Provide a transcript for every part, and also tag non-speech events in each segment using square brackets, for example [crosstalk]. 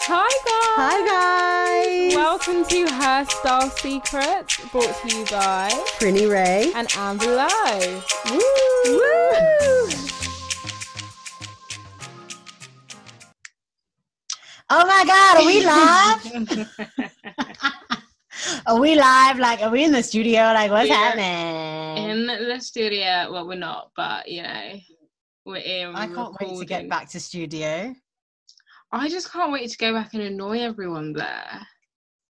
Hi guys! Hi guys! Welcome to Her Style Secrets, brought to you by Prinny Rae. and Amber Leaux. Woo! Woo! Oh my god, are we live? [laughs] are we live? Like, are we in the studio? Like, what's We are happening? in the studio. Well, we're not, but you know, we're in. I can't wait to get back to studio. I just can't wait to go back and annoy everyone there,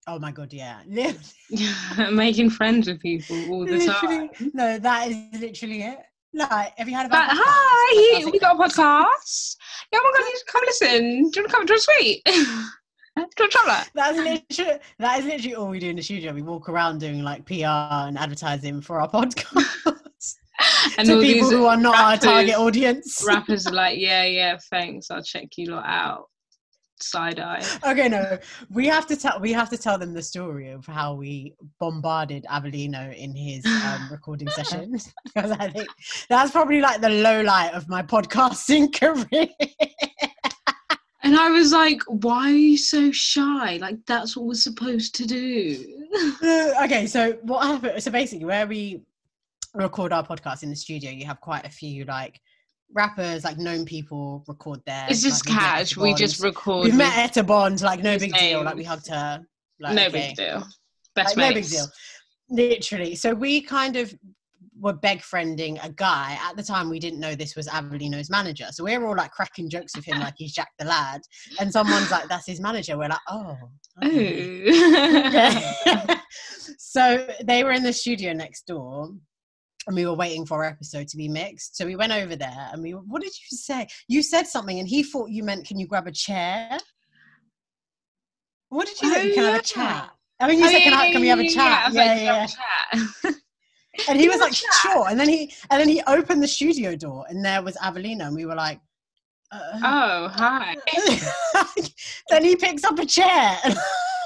Oh my god, yeah. [laughs] [laughs] making friends with people all the literally, time. no, that is literally it. Like, have you had about But podcasts? hi, we got a podcast. Yeah, oh my god, you come listen. Do you want to come to a sweet? Do you want? [laughs] That's literally that is literally all we do in the studio. We walk around doing like PR and advertising for our podcast And to people who are not our target audience. Rappers are like, yeah, yeah, thanks. I'll check you lot out. Side eye. okay, no, we have to tell we have to tell them the story of how we bombarded Avelino in his um, [laughs] recording session because [laughs] I think that's probably like the low light of my podcasting [laughs] career. And I was like, why are you so shy? Like, that's what we're supposed to do. okay, so what happened? So basically, where we record our podcast in the studio, you have quite a few like rappers, like known people record there. It's just like, we cash. We just record. We with- met Etta Bond, like no big deal. Like we hugged her. Like, no okay. big deal. Best Like, no big deal. Literally. So we kind of were beg friending a guy. At the time, we didn't know this was Avelino's manager. So we were all like cracking jokes with him, like he's Jack the Lad. And someone's like, that's his manager. We're like, oh. Okay. [laughs] [laughs] so they were in the studio next door. And we were waiting for our episode to be mixed. So we went over there and we, what did you say? You said something and he thought you meant, can you grab a chair? What did you Oh, say? Can I have a chat? I mean, you said, can, I, can we have a chat? I was Yeah, like, yeah, have a chat?" [laughs] And he was like, sure. And then he and then he opened the studio door, and there was Avelino, and we were like, uh, oh, hi. [laughs] then he picks up a chair and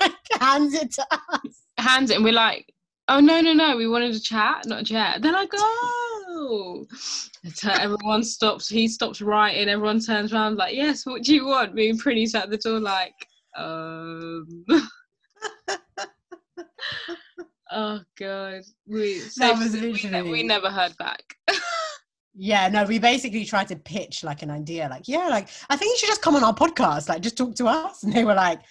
[laughs] hands it to us. Hands it, and we're like, oh, no, no, no. We wanted a chat, not a chat. They're like, oh. Everyone stops. He stops writing. Everyone turns around, like, yes, what do you want? Me and Pretty's at the door, like, um. [laughs] oh, God. We, That was we, literally- we never heard back. [laughs] Yeah, no, we basically tried to pitch like an idea, like, yeah, like I think you should just come on our podcast, like just talk to us. And they were like,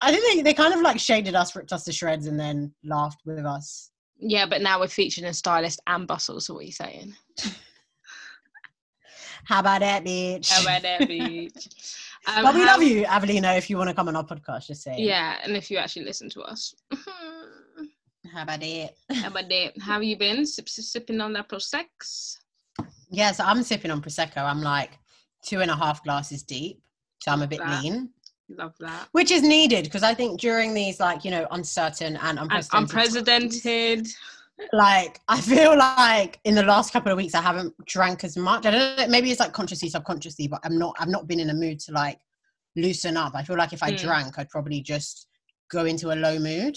I think they, they kind of like shaded us, ripped us to shreds, and then laughed with us. Yeah, but now we're featuring a stylist and bustles. So what are you saying? [laughs] How about that, bitch? How about that, [laughs] bitch? Um, but we love you, Avelino. If you want to come on our podcast, just say. Yeah, and if you actually listen to us. [laughs] How about it? How about that? How have you been? Sip, sip, sipping on that Prosecco? Yeah, so I'm sipping on prosecco. I'm like two and a half glasses deep, so I'm a bit That. lean, Love that. which is needed because I think during these like you know uncertain and unprecedented, unprecedented. like I feel like in the last couple of weeks I haven't drank as much. I don't know, maybe it's like consciously, subconsciously, but I'm not. I've not been in a mood to like loosen up. I feel like if I Mm. drank, I'd probably just go into a low mood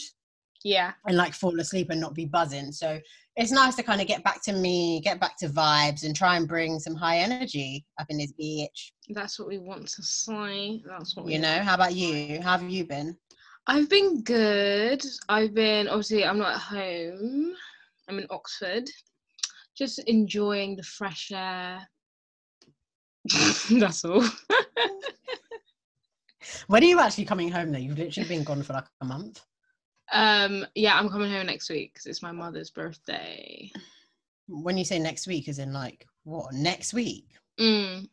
Yeah. and like fall asleep and not be buzzing. So it's nice to kind of get back to me, get back to vibes, and try and bring some high energy up in this bitch. That's what we want to say. That's what we You know, how about you? How have you been? I've been good. I've been obviously I'm not at home. I'm in Oxford. Just enjoying the fresh air. [laughs] That's all. [laughs] When are you actually coming home though? You've literally been gone for like a month. Um yeah, I'm coming home next week because it's my mother's birthday. When you say next week, as in like what? Next week? Mm.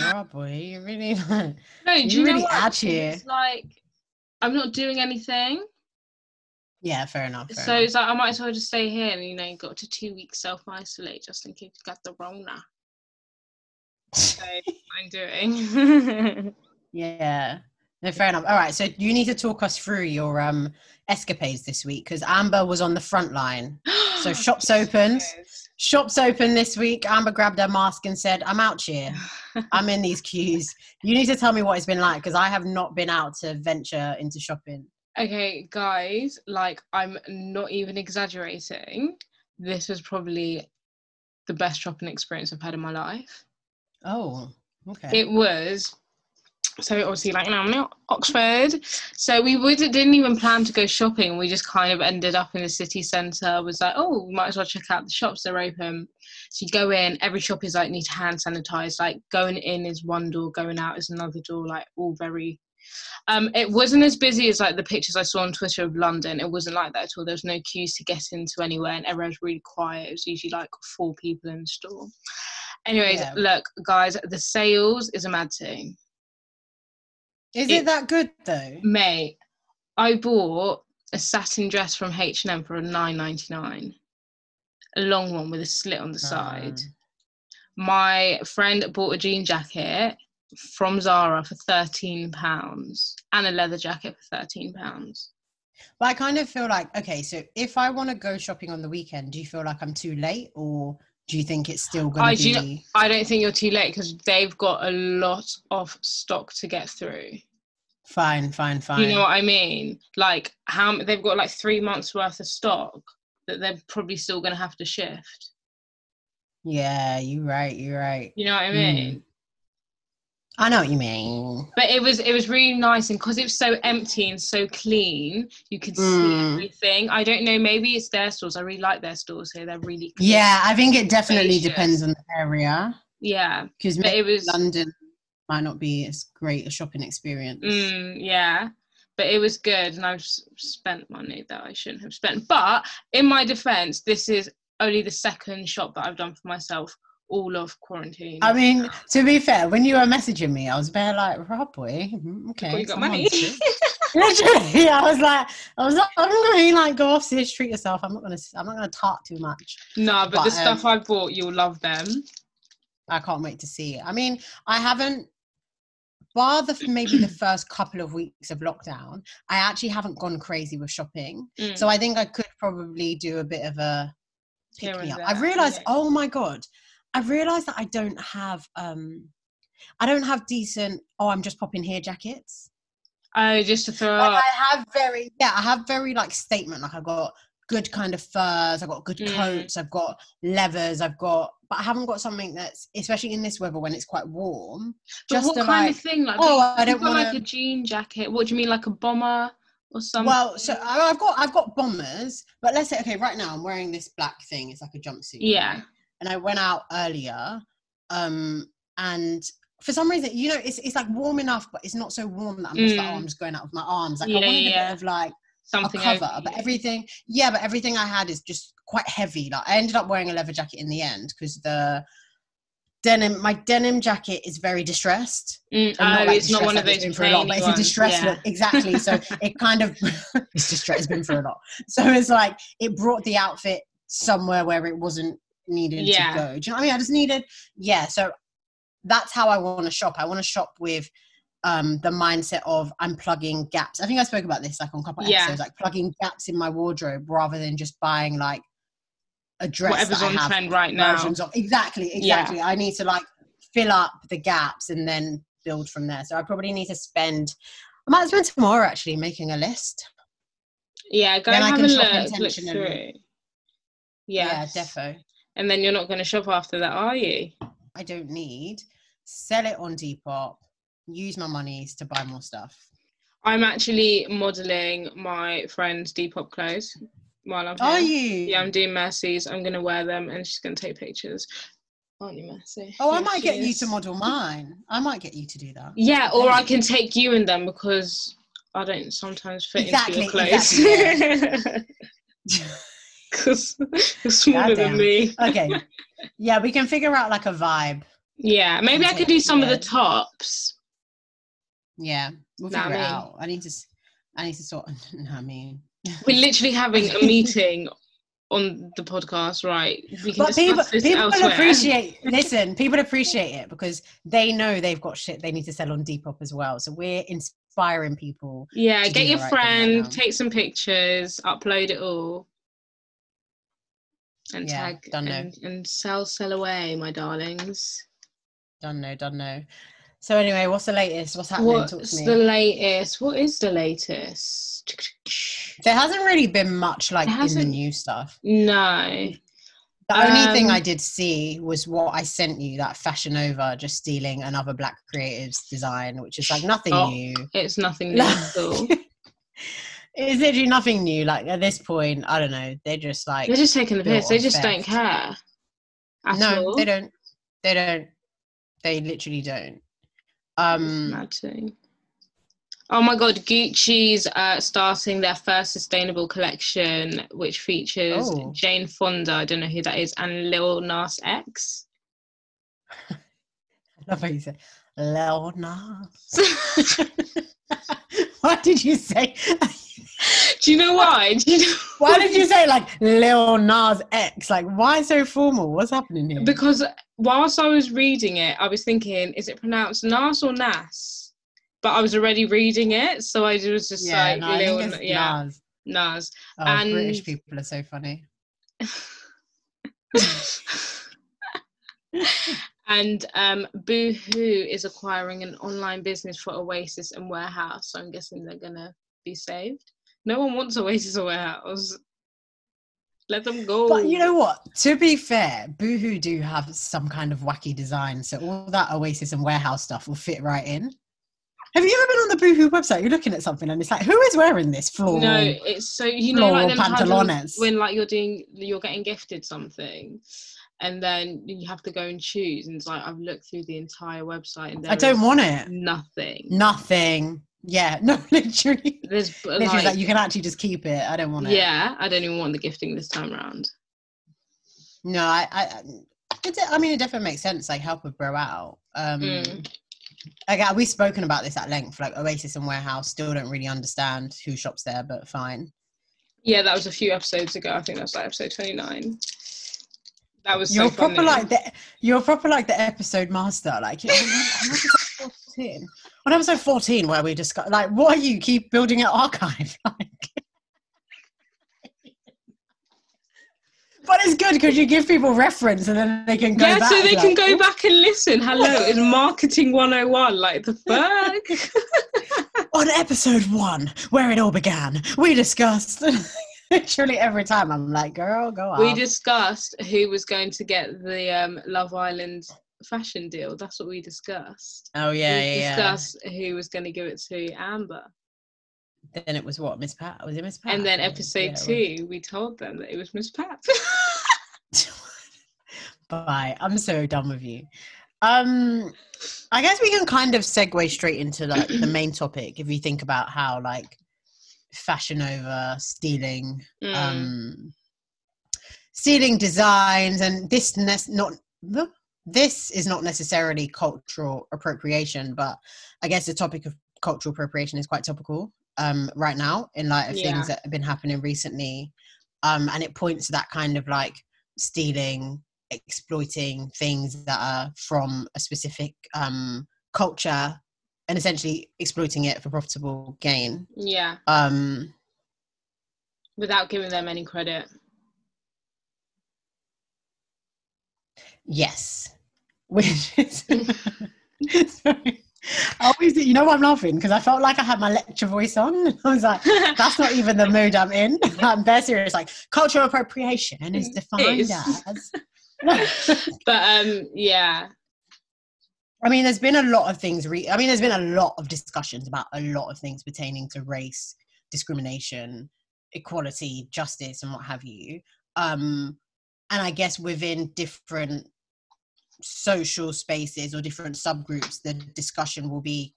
[laughs] oh boy, you really [laughs] No, do You you, know really what? out here. It's like I'm not doing anything. Yeah, fair enough. fair so enough. it's like I might as well just stay here and you know got to two weeks self isolate just in case you got the Rona. So [laughs] I'm doing. Yeah. No, fair enough. All right, so you need to talk us through your um escapades this week because Amber was on the front line. So [gasps] shops opened. Shops open this week. Amber grabbed her mask and said, "I'm out here. [laughs] I'm in these queues. You need to tell me what it's been like because I have not been out to venture into shopping." Okay, guys, like I'm not even exaggerating. This was probably the best shopping experience I've had in my life. Oh, okay. It was so obviously like you know I'm in Oxford. So we would didn't even plan to go shopping. We just kind of ended up in the city centre. Was like, oh, we might as well check out the shops. They're open. So you go in. Every shop is like need to hand sanitize. Like going in is one door, going out is another door. Like all very. Um, it wasn't as busy as like the pictures I saw on Twitter of London. It wasn't like that at all. There was no queues to get into anywhere, and everywhere was really quiet. It was usually like four people in the store. Anyways, Yeah. look, guys, the sales is a mad thing. Is it- it that good though? Mate, I bought a satin dress from H and M for a nine ninety nine, a long one with a slit on the side. Um, My friend bought a jean jacket from Zara for thirteen pounds and a leather jacket for thirteen pounds. But I kind of feel like okay, so if I want to go shopping on the weekend, do you feel like I'm too late, or do you think it's still going I to do- be? I don't think you're too late because they've got a lot of stock to get through. Fine, fine, fine. You know what I mean? Like how they've got like three months worth of stock that they're probably still going to have to shift. yeah, you're right. You're right. You know what I Mm. I know what you mean. But it was it was really nice, and because it was so empty and so clean, you could see Mm. everything. I don't know, maybe it's their stores. I really like their stores here. They're really clean. Yeah, I think it definitely Spacious. depends on the area yeah. because it was London might not be as great a shopping experience. Mm, yeah, but it was good, and I've spent money that I shouldn't have spent. But in my defense, this is only the second shop that I've done for myself all of quarantine. I mean, to be fair, when you were messaging me, I was very like, Rob boy, mm, okay. You got money. [laughs] Literally, I was like, I was like, I'm gonna like go off this, treat yourself. I'm not gonna, I'm not gonna talk too much. no, but, but, the stuff um, I bought, you'll love them. I can't wait to see it. I mean, I haven't, bar the maybe the [clears throat] first couple of weeks of lockdown, I actually haven't gone crazy with shopping. Mm. So I think I could probably do a bit of a pick me up. I realized, yeah. oh my god, I realized that I don't have, um, I don't have decent. Oh, I'm just popping here jackets. Oh, just to throw Like. I have very, yeah, I have very like statement. Like I've got good kind of furs. I've got good Mm. coats. I've got leathers. I've got, but I haven't got something that's, especially in this weather when it's quite warm. But just what kind like, of thing? Like, oh, I don't got like a jean jacket. What do you mean, like a bomber or something? Well, so I- I've got I've got bombers, but let's say okay, right now I'm wearing this black thing. It's like a jumpsuit. Yeah. right? And I went out earlier, um, and for some reason, you know, it's it's like warm enough, but it's not so warm that I'm just like, oh, Mm. I'm just going out with my arms. Like Yeah, I wanted a yeah. bit of like something a cover, but everything, yeah, but everything I had is just quite heavy. Like I ended up wearing a leather jacket in the end because the denim, my denim jacket is very distressed. Mm, oh, like it's not one of those been through a lot, but it's a plainy distress look exactly. So [laughs] it kind of [laughs] it's distress has been for a lot. So it's like it brought the outfit somewhere where it wasn't needed Yeah. to go. Do you know what I mean? I just needed yeah. So that's how I want to shop. I want to shop with um the mindset of I'm plugging gaps. I think I spoke about this like on a couple of Yeah. episodes, like plugging gaps in my wardrobe rather than just buying like a dress. Whatever's I on trend right now. of exactly Yeah. exactly i need to like fill up the gaps and then build from there so i probably need to spend i might spend tomorrow actually making a list Yeah, go Then I have can a shop look, look intentionally. through. Yes. yeah defo And then you're not going to shop after that, are you? i don't need sell it on depop use my monies to buy more stuff I'm actually modelling my friend's Depop clothes while I'm here. are you Yeah, I'm doing Mercy's. I'm going to wear them and she's going to take pictures. Aren't you, Mercy? oh i might get you to model mine i might get you to do that Yeah, or I can take you in them because I don't sometimes fit Exactly, into your clothes. [laughs] [laughs] Because you're [laughs] smaller than me. okay yeah we can figure out like a vibe Yeah, maybe I could do some of the tops. yeah we'll Know what figure I it mean? out i need to s- i need to sort [laughs] know what i mean We're literally having a [laughs] meeting on the podcast, right? We can but people, this people elsewhere. appreciate listen people appreciate it because they know they've got shit they need to sell on depop as well so we're inspiring people. Yeah, to do get the your right thing right friend, now. take some pictures, upload it all. And Yeah, tag done and, and sell sell away, my darlings. Done no, done don't. So anyway, what's the latest? What's happening? Talk What's to me. the latest? What is the latest? There hasn't really been much like in the new stuff. No. The only thing I Um, did see was what I sent you, that Fashion Nova just stealing another Black Creatives design, which is like nothing Oh, new. It's nothing [laughs] new at all. It's literally nothing new. Like at this point, I don't know. They're just like They're just taking the piss. They just don't care. No, all. they don't. They don't. They literally don't. Um. Oh my god, Gucci's uh, starting their first sustainable collection, which features Oh. Jane Fonda, I don't know who that is, and Lil Nas X. [laughs] I love how you say Leona. what did you say? [laughs] Do you know why? Do you know [laughs] Why did you say like Lil Nas X? Like, why so formal? What's happening here? Because whilst I was reading it, I was thinking, is it pronounced Nas or Nas? But I was already reading it, so I was just yeah, like, no, Lil, think yeah, Nas. Nas. Oh, And- British people are so funny. [laughs] and um, Boohoo is acquiring an online business for Oasis and Warehouse. So I'm guessing they're gonna be saved. No one wants Oasis or Warehouse. Let them go. But you know what? To be fair, Boohoo do have some kind of wacky design, so all that Oasis and warehouse stuff will fit right in. Have you ever been on the Boohoo website? You're looking at something and it's like, who is wearing this floral? No, it's so you know like floral them times when, pantalones. when like you're doing you're getting gifted something and then you have to go and choose and it's like I've looked through the entire website and I don't want it. nothing. Nothing. Yeah, [laughs] no, literally. There's Literally, like, like, you can actually just keep it. I don't want it. yeah, I don't even want the gifting this time around. No, I, I, I mean, it definitely makes sense. Like, help a bro out. Um, Mm. Again, we've spoken about this at length. Like Oasis and Warehouse still don't really understand who shops there, but fine. Yeah, that was a few episodes ago. I think that was like episode 29. That was You're so proper funny. like the you're proper like the episode master. Like [laughs] you know, on episode fourteen, on fourteen, where we discuss like, why you keep building an archive? [laughs] Like, but it's good because you give people reference and then they can go yeah, back. so they can like, go back and listen. Hello, [laughs] it's marketing 101. Like the fuck? [laughs] on episode one, where it all began, we discussed. Literally every time, I'm like, girl, go on. we discussed who was going to get the um, Love Island fashion deal. That's what we discussed. oh yeah, we yeah, yeah. who was going to give it to Amber. Then it was what Miss Pat. Was it Miss Pat? and then episode yeah, two, we told them that it was Miss Pat. [laughs] Bye. I'm so done with you. Um, I guess we can kind of segue straight into like the main [clears throat] topic if you think about how like Fashion Nova stealing, Mm. um, stealing designs, and this not this is not necessarily cultural appropriation, but I guess the topic of cultural appropriation is quite topical um, right now in light of Yeah. things that have been happening recently, um, and it points to that kind of like stealing exploiting things that are from a specific um, culture and essentially exploiting it for profitable gain. yeah, Um, without giving them any credit. Yes, which [laughs] is sorry. I always, you know, I'm laughing because I felt like I had my lecture voice on. [laughs] I was like, that's not even the mood I'm in. [laughs] I'm very serious. Like cultural appropriation is defined Is. as. but um, yeah, I mean, there's been a lot of things. Re- I mean, there's been a lot of discussions about a lot of things pertaining to race, discrimination, equality, justice, and what have you. Um, and I guess within different social spaces or different subgroups, the discussion will be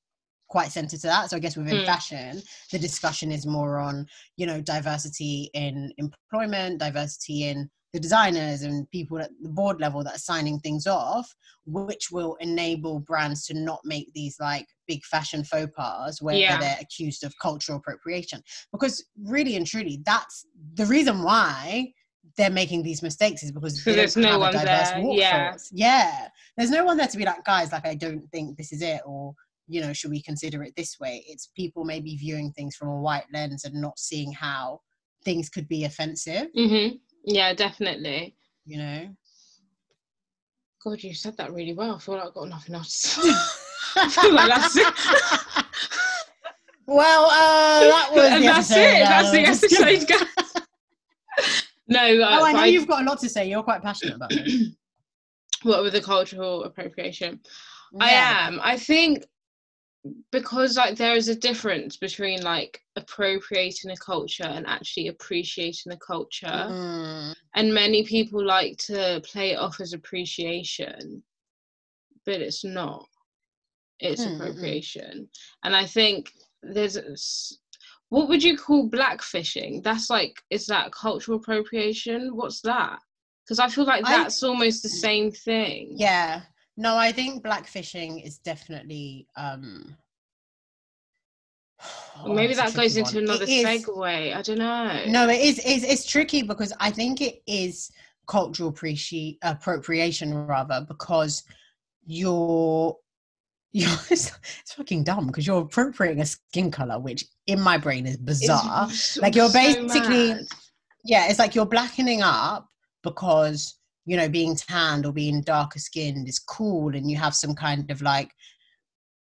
quite centered to that. So I guess within Mm. fashion, the discussion is more on, you know, diversity in employment, diversity in the designers and people at the board level that are signing things off, which will enable brands to not make these like big fashion faux pas where Yeah. they're accused of cultural appropriation. Because really and truly, that's the reason why they're making these mistakes is because there's no one there, yeah. Yeah. There's no one there to be like, guys, like I don't think this is it or you know should we consider it this way it's people maybe viewing things from a white lens and not seeing how things could be offensive hmm Yeah, definitely. you know God, you said that really well. I feel like I've got nothing else to [laughs] say. I feel like that's it. well uh that [laughs] was And the that's episode, it. That's the uh, episode, guys. No, uh, oh i know I- you've got a lot to say you're quite passionate about it [clears throat] what with the cultural appropriation? I am. I think because like there is a difference between like appropriating a culture and actually appreciating a culture. Mm. And many people like to play it off as appreciation, but it's not. It's Mm, appropriation. And I think there's what would you call blackfishing? That's like is that cultural appropriation? What's that? Because I feel like I- that's almost the same thing. Yeah. No, I think blackfishing is definitely um [sighs] Or maybe it's that goes into one. another It is- segue. I don't know. No, it is it's, it's tricky because I think it is cultural appreci- appropriation rather because you're [laughs] you're it's, it's fucking dumb because you're appropriating a skin color which in my brain is bizarre. s- Like, you're basically- mad. yeah, it's like you're blackening up because you know being tanned or being darker skinned is cool, and you have some kind of like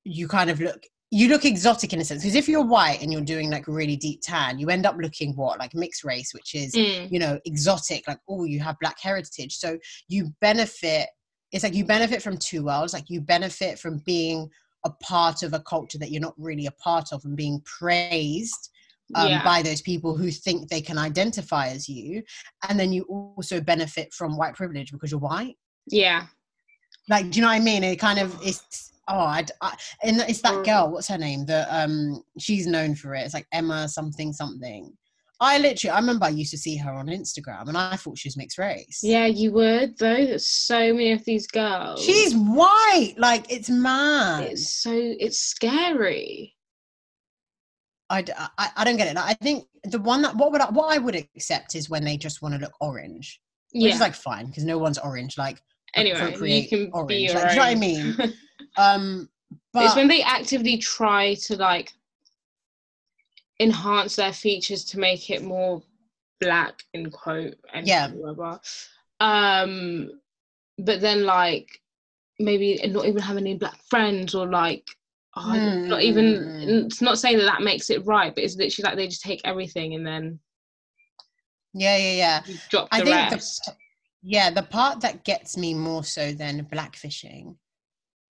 you kind of look you look exotic in a sense because if you're white and you're doing like really deep tan, you end up looking what like mixed race, which is Mm, you know exotic. Like oh, you have black heritage, so you benefit. It's like you benefit from two worlds. Like you benefit from being a part of a culture that you're not really a part of and being praised um, Yeah. by those people who think they can identify as you and then you also benefit from white privilege because you're white yeah. like do you know what i mean it kind of it's oh I, I and it's that Mm. girl what's her name that um she's known for it it's like emma something something i literally i remember i used to see her on instagram and i thought she was mixed race Yeah, you would though. There's so many of these girls. she's white like it's mad It's so it's scary. I I don't get it. Like, I think the one that what would I, what I would accept is when they just want to look orange, which Yeah. is like fine because no one's orange. Like anyway, you can orange. be your Like, do you know what I mean? [laughs] um, but it's when they actively try to like enhance their features to make it more black in quote and Yeah. whatever. Um but then like maybe not even having any black friends or like oh, not even Mm. it's not saying that that makes it right but it's literally like they just take everything and then yeah, yeah, yeah. drop I think rest the yeah the part that gets me more so than blackfishing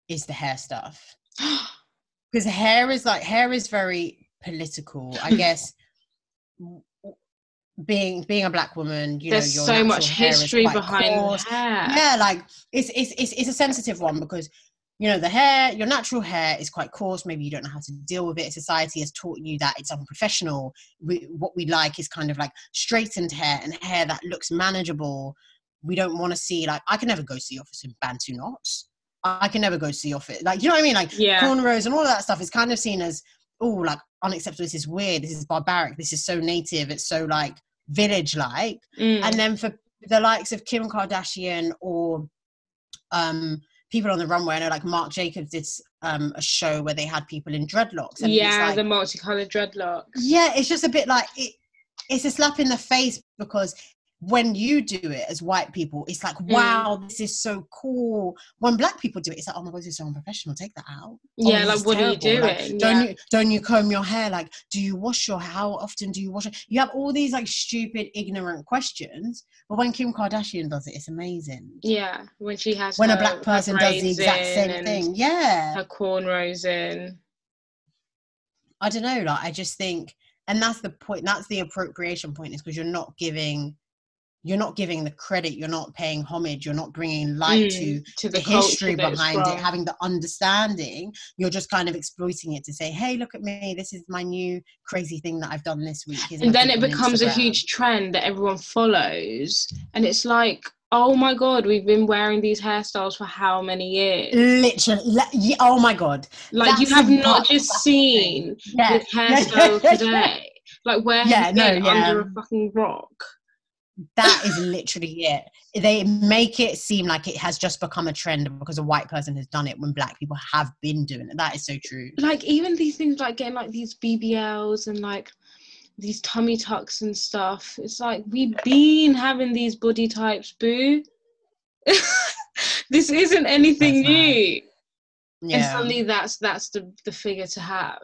is the hair stuff [gasps] because hair is like hair is very political. I guess being being a black woman, you there's know, so much history behind coarse. hair yeah like it's, it's it's it's a sensitive one because you know the hair your natural hair is quite coarse. Maybe you don't know how to deal with it. Society has taught you that it's unprofessional. We, what we like is kind of like straightened hair and hair that looks manageable. We don't want to see like i can never go to the office in bantu knots. I can never go to the office like you know what i mean? Like yeah. cornrows and all that stuff is kind of seen as oh like unacceptable this is weird this is barbaric this is so native it's so like village like Mm. and then for the likes of Kim Kardashian or um people on the runway, I know like Marc Jacobs did um a show where they had people in dreadlocks. And yeah like, the multicolored dreadlocks yeah, it's just a bit like it, it's a slap in the face because when you do it as white people, it's like, Mm. wow, this is so cool. When black people do it, it's like, oh my god, this is so unprofessional. Take that out. Oh, yeah this like what are you terrible. Like, doing don't yeah. you don't you comb your hair? Like, do you wash your hair? How often do you wash it? You have all these like stupid, ignorant questions. But when Kim Kardashian does it, it's amazing. Yeah, when she has When a black person does the exact same thing. Yeah. her cornrows in. I don't know. Like, I just think, and that's the point. That's the appropriation point, is because you're not giving, you're not giving the credit. You're not paying homage. You're not bringing light to Mm, to the, the, history behind it, having the understanding. You're just kind of exploiting it to say, "Hey, look at me. This is my new crazy thing that I've done this week." Here's and then it becomes a huge trend that everyone follows, and it's like, oh my god, we've been wearing these hairstyles for how many years? Literally, oh my god! Like you have not just seen Yeah, this hairstyle [laughs] today. Like where Yeah, no, been yeah. under a fucking rock? That is literally it. They make it seem like it has just become a trend because a white person has done it when black people have been doing it. That is so true. like even these things like getting like these BBLs and like these tummy tucks and stuff. It's like we've been having these body types, boo. [laughs] this isn't anything That's new. And Yeah. suddenly that's that's the the figure to have.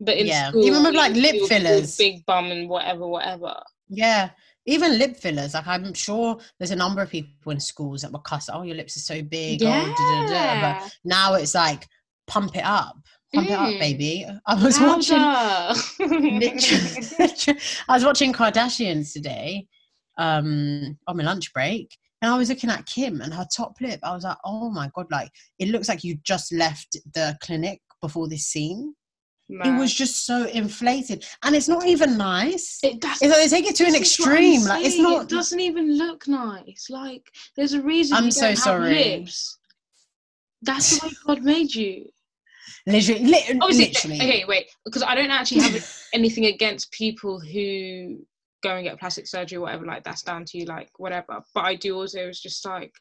But in Yeah, school, even with, like, lip fillers. big bum and whatever, whatever. Yeah. Even lip fillers. Like I'm sure there's a number of people in schools that will cuss, oh, your lips are so big. Oh, da, da, da. But now it's like pump it up. Pump it up, Mm. baby. I was watching [laughs] Louder. [laughs] I was watching Kardashians today um, on my lunch break, and I was looking at Kim and her top lip. I was like, oh my god, like it looks like you just left the clinic before this scene. It was just so inflated, and it's not even nice. It, that's, It's like they take it to an this is what I'm extreme. Like it's not. It doesn't even look nice. Like there's a reason I'm so sorry. lips. That's the way God made you. Literally, li- literally. okay, wait, because I don't actually have [laughs] anything against people who go and get plastic surgery or whatever. Like that's down to you, like whatever. But I do also. It's just like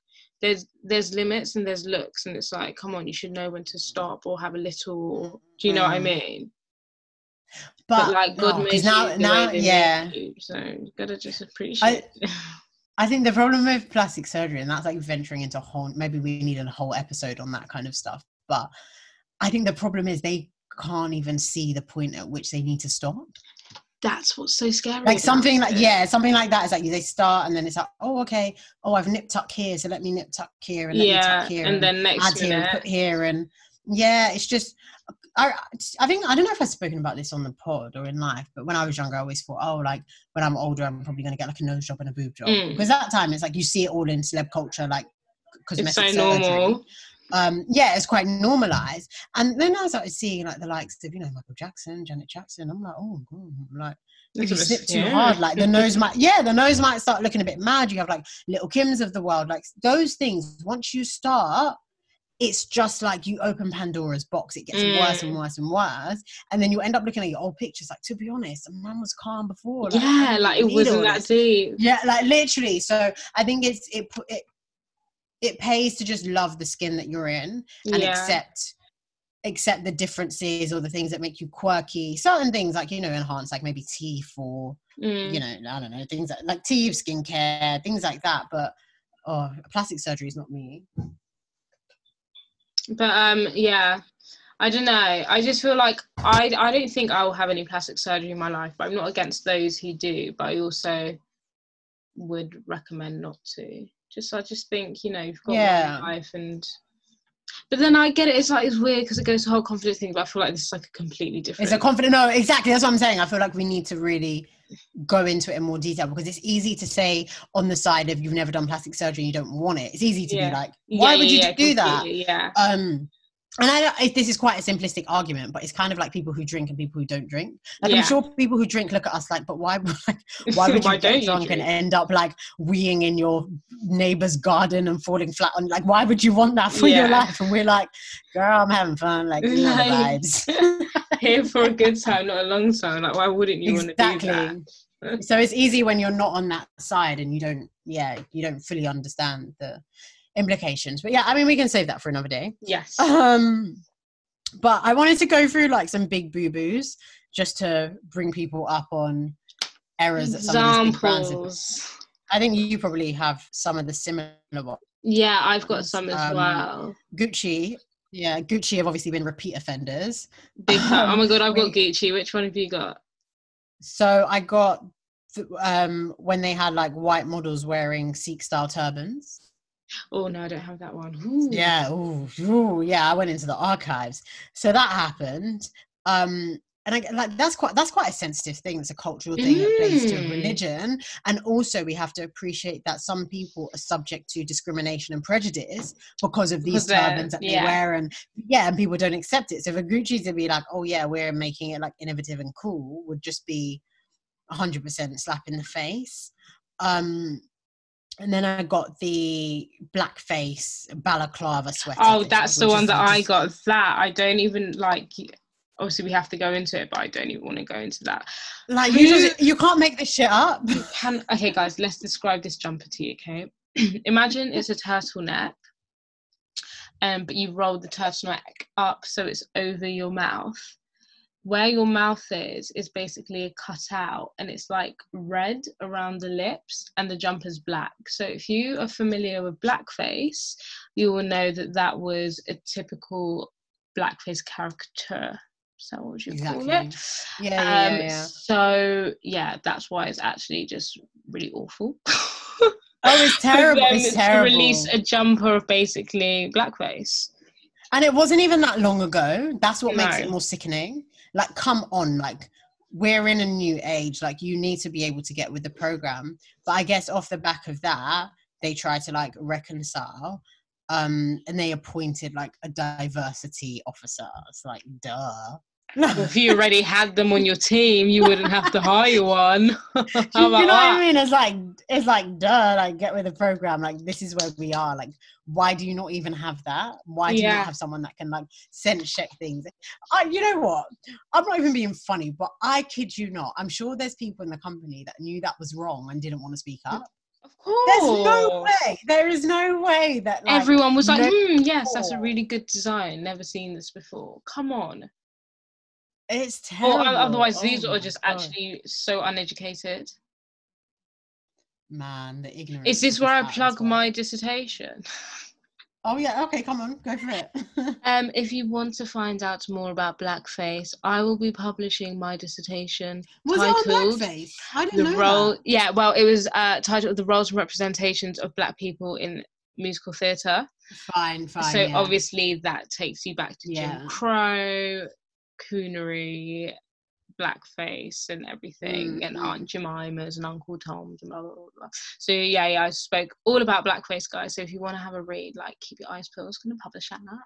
there's there's limits and there's looks, and it's like, come on, you should know when to stop or have a little. Or, do you know what I Mm. mean? But, like God no, 'cause now, now, yeah. you, so you gotta just appreciate. [laughs] I think the problem with plastic surgery, and that's like venturing into a whole, maybe we need a whole episode on that kind of stuff. But I think the problem is they can't even see the point at which they need to stop. That's what's so scary. Like something like, it. yeah, something like that is like they start and then it's like, oh, okay, oh, I've nip tuck here, so let me nip tuck here and let me yeah, tuck here. and then next add here and put here and yeah it's just I, I think I don't know if I've spoken about this on the pod or in life, but when I was younger, I always thought, oh, like when I'm older, I'm probably going to get like a nose job and a boob job Mm. because that time it's like you see it all in celeb culture, like cosmetic it's so surgery. normal. Um, yeah, it's quite normalized. And then I started seeing like the likes of you know Michael Jackson, Janet Jackson. I'm like, oh, God, like if you snip too yeah. hard, like the [laughs] nose might, yeah, the nose might start looking a bit mad. You have like little Kims of the world, like those things. Once you start, it's just like you open Pandora's box. It gets worse and Mm. worse and worse, and then you end up looking at your old pictures. Like to be honest, man was calm before. Like, yeah, like it wasn't that deep. Yeah, like literally. So I think it's it it it pays to just love the skin that you're in and yeah. accept accept the differences or the things that make you quirky. Certain things like you know enhance like maybe teeth or Mm. you know I don't know things like, like teeth, skincare, things like that. But oh, plastic surgery is not me. But um, yeah, I don't know. I just feel like I I don't think I will have any plastic surgery in my life. But I'm not against those who do. But I also would recommend not to. Just I just think you know you've got Yeah. life and. But then I get it. It's like it's weird because it goes to the whole confidence thing. But I feel like this is like a completely different. It's a confident. No, exactly. That's what I'm saying. I feel like we need to really go into it in more detail because it's easy to say on the side of you've never done plastic surgery, you don't want it. It's easy to Yeah. be like, Yeah, why would yeah, you yeah, do that? Yeah. um and I, this is quite a simplistic argument, but it's kind of like people who drink and people who don't drink. Like Yeah. I'm sure people who drink look at us like, but why? [laughs] Like, why [laughs] would you Why get don't you and end up like weeing in your neighbor's garden and falling flat on? Like, why would you want that for your life? And we're like, girl, I'm having fun. Like, you Like, vibes. [laughs] Here for a good time, not a long time. Like, why wouldn't you want to do that? so it's easy when you're not on that side and you don't, yeah, you don't fully understand the implications. But yeah, I mean, we can save that for another day. Yes. Um, but I wanted to go through like some big boo boos just to bring people up on errors that some of these big brands have. Examples. I think you probably have some of the similar ones. Yeah, I've got some as Um, well. Gucci, yeah, Gucci have obviously been repeat offenders. Big time. Oh my god, I've got [laughs] Gucci. Which one have you got? So I got um when they had like white models wearing Sikh style turbans. Oh no, I don't have that one. Ooh. Yeah, ooh, ooh, yeah. I went into the archives, so that happened. Um, and I, like that's quite that's quite a sensitive thing. It's a cultural thing. It plays to Mm. religion, and also we have to appreciate that some people are subject to discrimination and prejudice because of these turbans that yeah. they wear, and yeah, and people don't accept it. So for Gucci to be like, "Oh yeah, we're making it like innovative and cool," would just be hundred percent slap in the face. Um, and then I got the blackface balaclava sweater. Oh, thing, that's the one that I got. That I don't even like. obviously we have to go into it, but I don't even want to go into that. Like Who- you just you can't make this shit up. Can okay, guys, let's describe this jumper to you. Okay, [clears throat] imagine it's a turtleneck, um, but you roll the turtleneck up so it's over your mouth. Where your mouth is is basically a cutout, and it's like red around the lips, and the jumper's black. So if you are familiar with blackface, you will know that that was a typical blackface caricature. Is that what you call it? Yeah, yeah, um, yeah. So yeah, that's why it's actually just really awful. [laughs] Oh, it's [laughs] terrible. It's to terrible. release a jumper of basically blackface. And it wasn't even that long ago. That's what makes it more sickening. Like, come on, like we're in a new age. Like, you need to be able to get with the program. But I guess off the back of that, they try to like reconcile. Um, and they appointed like a diversity officer. It's like, duh. If you already had them on your team, you wouldn't have to hire one. [laughs] You know what? I mean? It's like it's like duh, like get with the program. Like this is where we are. Like, why do you not even have that? Why do you not have someone that can like sense check things? I, you know what? I'm not even being funny, but I kid you not. I'm sure there's people in the company that knew that was wrong and didn't want to speak up. Of course. There's no way. There is no way that like, Everyone was like, no hmm, yes, that's a really good design. Never seen this before. Come on. It's terrible. o- otherwise, Oh these are just God. actually so uneducated. man. The ignorance. Is this where I plug well. my dissertation? Oh yeah. Okay, come on, go for it. [laughs] Um, if you want to find out more about blackface, I will be publishing my dissertation was titled blackface? I didn't the know role. that. Yeah, well, it was uh, titled "The Roles and Representations of Black People in Musical Theatre." Fine, fine. so yeah. obviously that takes you back to Yeah. Jim Crow, coonery, blackface, and everything, and Mm, mm. Aunt Jemima's and Uncle Tom's and blah blah blah. blah. So yeah, yeah, I spoke all about blackface, guys. So if you want to have a read, like keep your eyes peeled. I was going to publish that now.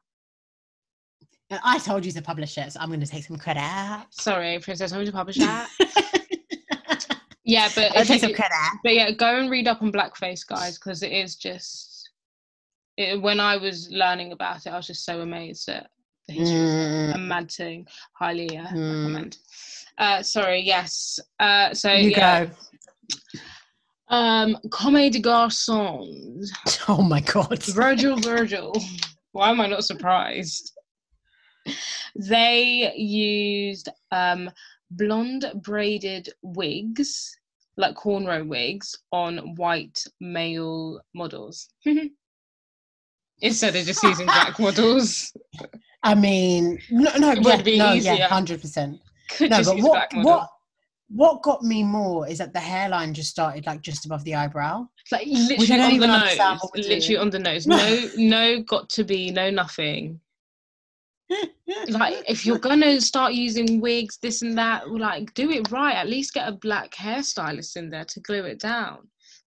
And I told you to publish it, so I'm going to take some credit. Sorry, Princess, I'm going to publish that. [laughs] yeah, but I'll take some credit. but yeah, go and read up on blackface, guys, because it is just. It, when I was learning about it, I was just so amazed at history. Mm, A mad thing. Highly uh, Mm. recommend. Uh, sorry, yes. Uh, so you yeah. go. Um, Comme des Garçons. [laughs] Oh my god. Virgil, [laughs] Virgil. Why am I not surprised? They used um, blonde braided wigs, like cornrow wigs, on white male models. [laughs] Instead of just using black models. I mean, no, no, It yeah, would be no, easier. yeah, hundred percent. No, but what, what, what got me more is that the hairline just started like just above the eyebrow. Like literally on the nose. understand what we're Literally on the nose. No, no, got to be, no, nothing. like if you're gonna start using wigs this and that like do it right at least get a black hairstylist in there to glue it down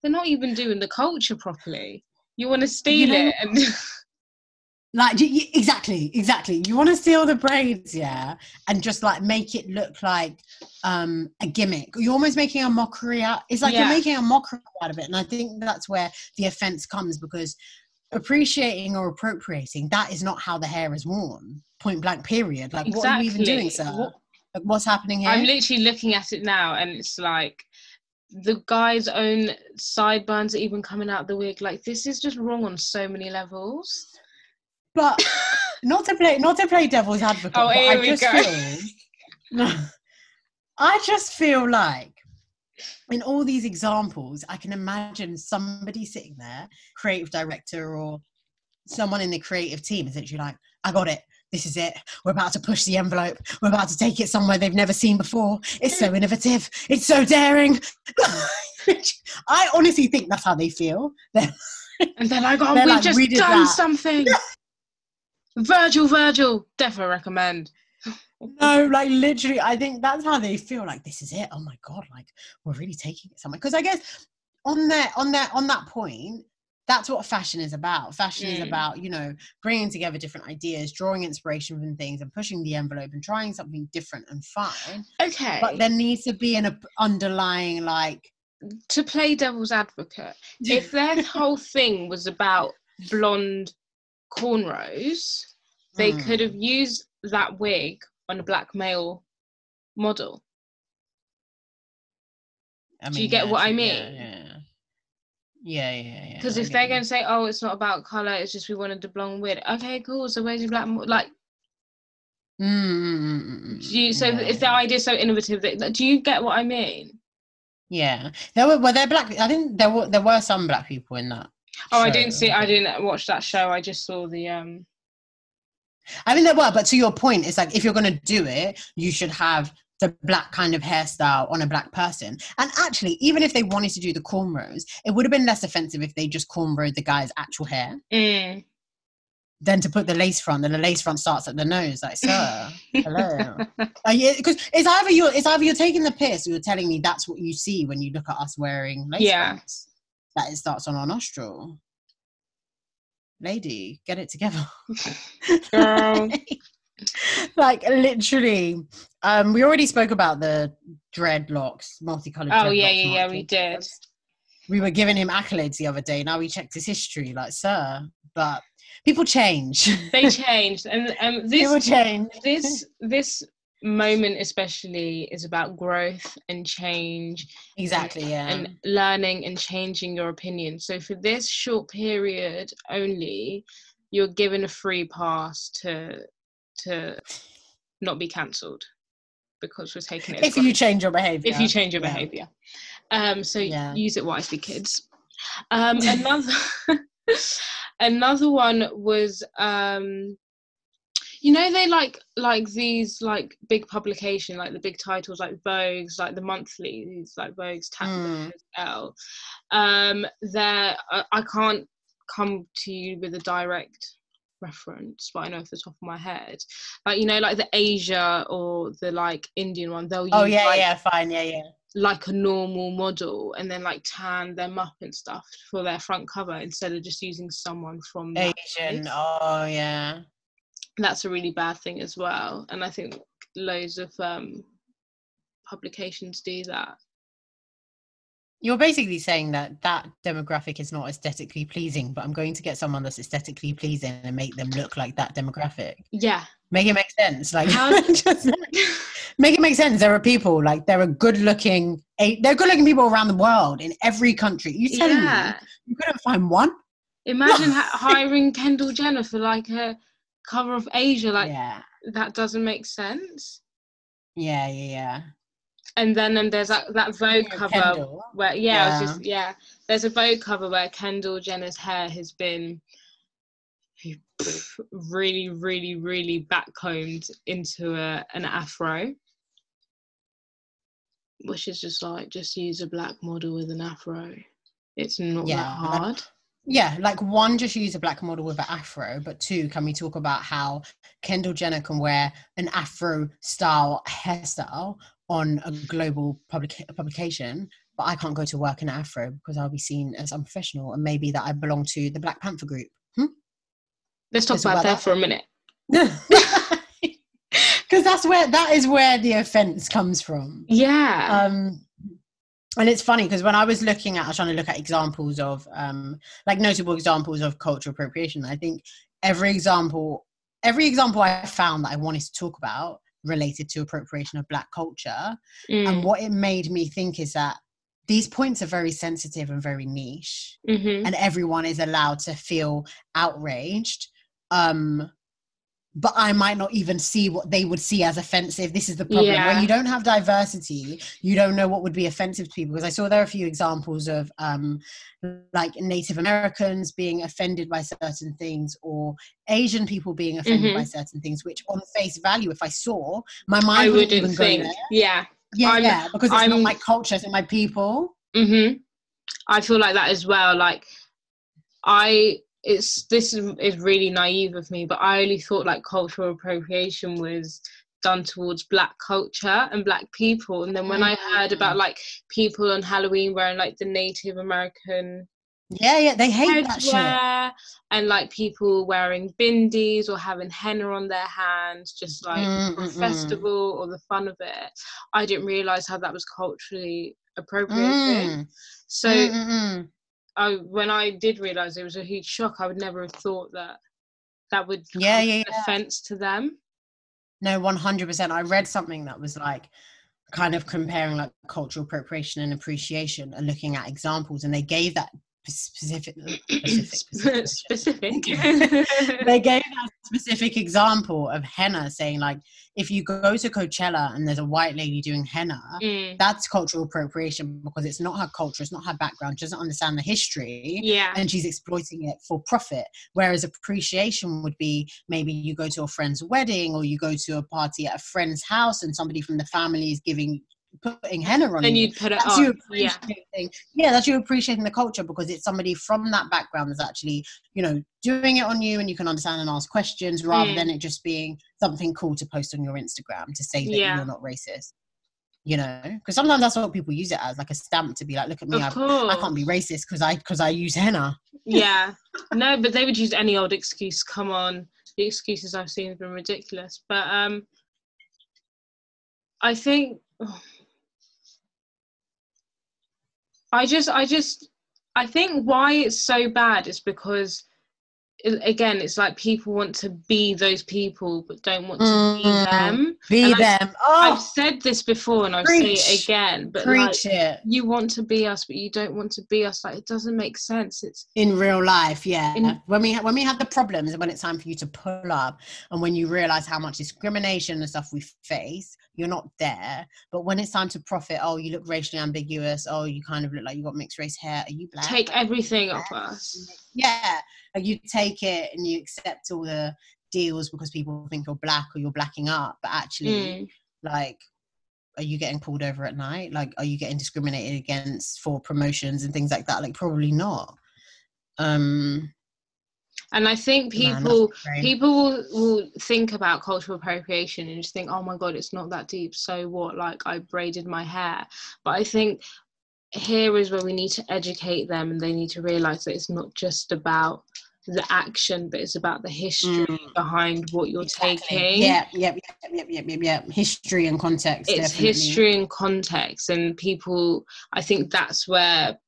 they're not even doing the culture properly you want to steal know- it and [laughs] Like y- y- exactly, exactly. You want to steal the braids, yeah, and just like make it look like um a gimmick. You're almost making a mockery out. It's like Yeah. you're making a mockery out of it, and I think that's where the offense comes because appreciating or appropriating that is not how the hair is worn. Point blank. Period. Like what are you even doing, sir? What- Like, what's happening here? i'm literally looking at it now and it's like the guy's own sideburns are even coming out the wig like this is just wrong on so many levels but not to play not to play devil's advocate Oh, here i we just go. feel [laughs] i just feel like in all these examples i can imagine somebody sitting there creative director or someone in the creative team essentially like i got it. This is it. We're about to push the envelope. We're about to take it somewhere they've never seen before. It's so innovative. It's so daring. [laughs] I honestly think that's how they feel. [laughs] They're and they're like oh we've like, just "We done that." something virgil virgil definitely recommend No, like literally, I think that's how they feel. Like this is it. Oh my god, like we're really taking it somewhere. Because I guess on that, on that, on that point, that's what fashion is about. Fashion is Mm. about you know bringing together different ideas, drawing inspiration from things, and pushing the envelope and trying something different and fine. okay But there needs to be an underlying like. to play devil's advocate, if [laughs] their whole thing was about blonde cornrows, they Hmm. could have used that wig on a black male model. I Do you get what I mean? Yeah, yeah, yeah, yeah. yeah, Because if they're going to say, "Oh, it's not about color; it's just we wanted a blonde wig," okay, cool. So where's your black? Mo-? Like, Mm, do you? So yeah, if the idea so innovative, that that- do you get what I mean? Yeah, there were were there black. I think there were there were some black people in that. Oh, I didn't see. I didn't watch that show. I just saw the um. I mean, there were, but to your point, it's like if you're going to do it, you should have the black kind of hairstyle on a black person. And actually, even if they wanted to do the cornrows, it would have been less offensive if they just cornrowed the guy's actual hair mm. than to put the lace front. And the lace front starts at the nose, like, sir, [laughs] hello. Because it's either you're it's either you're taking the piss or you're telling me that's what you see when you look at us wearing lace Yeah. fronts. That it starts on our nostril. Lady, get it together. [laughs] Girl. [laughs] like literally um we already spoke about the dreadlocks multicolored Oh, yeah, dreadlocks yeah, yeah, Marc we did. we were giving him accolades the other day now we checked his history like sir but people change They [laughs] change and um, people this change this this moment especially is about growth and change exactly yeah and learning and changing your opinion. So for this short period only, you're given a free pass to to not be cancelled because we're taking it. if you change your behavior if you change your Yeah. behavior, um, so Yeah. use it wisely, kids. Um, another [laughs] [laughs] another one was um you know they like like these like big publication like the big titles like vogue's like the monthly these like vogue's tabloid Mm. l um there I, I can't come to you with a direct reference but i know off the top of my head like you know like the asia or the like indian one they'll use oh yeah like, yeah fine yeah yeah like a normal model and then like tan them up and stuff for their front cover instead of just using someone from asian place. oh yeah that's a really bad thing as well. And i think loads of um publications do that. You're basically saying that that demographic is not aesthetically pleasing but i'm going to get someone that's aesthetically pleasing and make them look like that demographic. Yeah. Make it make sense like [laughs] just make it make sense. There are people like there are good looking there are good looking people around the world in every country. You telling yeah. Me you couldn't find one. Imagine [laughs] hiring kendall jenner for like a cover of asia like yeah. that doesn't make sense. Yeah yeah yeah. And then um, there's that, that vogue Yeah, cover Kendall. where yeah, Yeah. just yeah. There's a Vogue cover where Kendall Jenner's hair has been really really really backcombed into a, an afro which is just like just use a black model with an afro. It's not Yeah, that- hard yeah like one just use a black model with an afro but two can we talk about how kendall jenner can wear an afro style hairstyle on a global public publication but i can't go to work in an afro because i'll be seen as unprofessional and maybe that i belong to the black panther group. Let's talk Let's about about that that. for a minute. [laughs] Because that's where that is where the offense comes from. Yeah. Um and it's funny because when i was looking at I was trying to look at examples of um like notable examples of cultural appropriation i think every example every example i found that i wanted to talk about related to appropriation of black culture Mm, and what it made me think is that these points are very sensitive and very niche mhm. and everyone is allowed to feel outraged um but i might not even see what they would see as offensive. This is the problem Yeah. when you don't have diversity. You don't know what would be offensive to people because i saw there are a few examples of um like native americans being offended by certain things or asian people being offended by certain things which on face value if i saw my mind I wouldn't wouldn't even go there. Yeah. Yeah I'm- yeah because it's not I'm- my culture it's not my people. Hmm I feel like that as well. Like I, it's this is, is really naive of me, but I only thought like cultural appropriation was done towards black culture and black people. And then when I heard about like people on Halloween wearing like the Native American yeah yeah they hate that shit and like people wearing bindies or having henna on their hands just like for a Mm, mm, mm. festival or the fun of it i didn't realize how that was culturally appropriated Mm. so Mm, mm, mm. I, when i did realize it was a huge shock i would never have thought that that would Yeah, yeah, an offense to them No, one hundred percent. I read something that was like kind of comparing like cultural appropriation and appreciation and looking at examples, and they gave that specific [clears throat] specific, specific. [laughs] they gave a specific example of henna saying like if you go to coachella and there's a white lady doing henna Mm, that's cultural appropriation because it's not her culture it's not her background she doesn't understand the history yeah. and she's exploiting it for profit whereas appreciation would be maybe you go to a friend's wedding or you go to a party at a friend's house and somebody from the family is giving putting henna on Then you you'd put it that's on. Yeah. appreciating yeah that's you appreciating the culture because it's somebody from that background that's actually you know doing it on you and you can understand and ask questions rather Mm. than it just being something cool to post on your instagram to say that Yeah. you're not racist you know because sometimes that's what people use it as like a stamp to be like look at me I. I can't be racist because i because i use henna yeah. [laughs] No, but they would use any old excuse. Come on. The excuses I've seen have been ridiculous. But um I think I just I just I think why it's so bad is because i- again it's like people want to be those people but don't want to be Mm. them. be And I- them I've oh said this before and I'll say it again, but like it you want to be us but you don't want to be us like it doesn't make sense. It's in real life yeah In- when we when we have the problems and when it's time for you to pull up and when you realize how much discrimination and stuff we face you're not there but when it's time to profit oh you look racially ambiguous. Oh you kind of look like you've got mixed race hair. Are you black? Take everything off us. yeah. Like you take it and you accept all the deals because people think you're black or you're blacking up but actually Mm. like are you getting pulled over at night? Like are you getting discriminated against for promotions and things like that? Like probably not. Um And I think people great. people will, will think about cultural appropriation and just think, oh my god, it's not that deep. So what? Like I braided my hair. But I think here is where we need to educate them and they need to realize that it's not just about the action, but it's about the history Mm. behind what you're Exactly. taking. Yeah, yep, yep, yep, yep, yep, yep. History and context. it's definitely. history and context and people i think that's where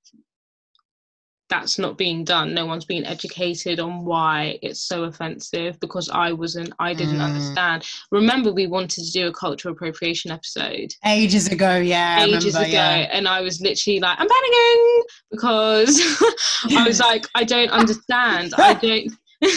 that's not being done no one's being educated on why it's so offensive because i wasn't i didn't Mm. understand remember we wanted to do a cultural appropriation episode Ages ago, yeah. Ages remember, ago yeah. and i was literally like i'm panicking because [laughs] i was [laughs] like i don't understand i don't [laughs]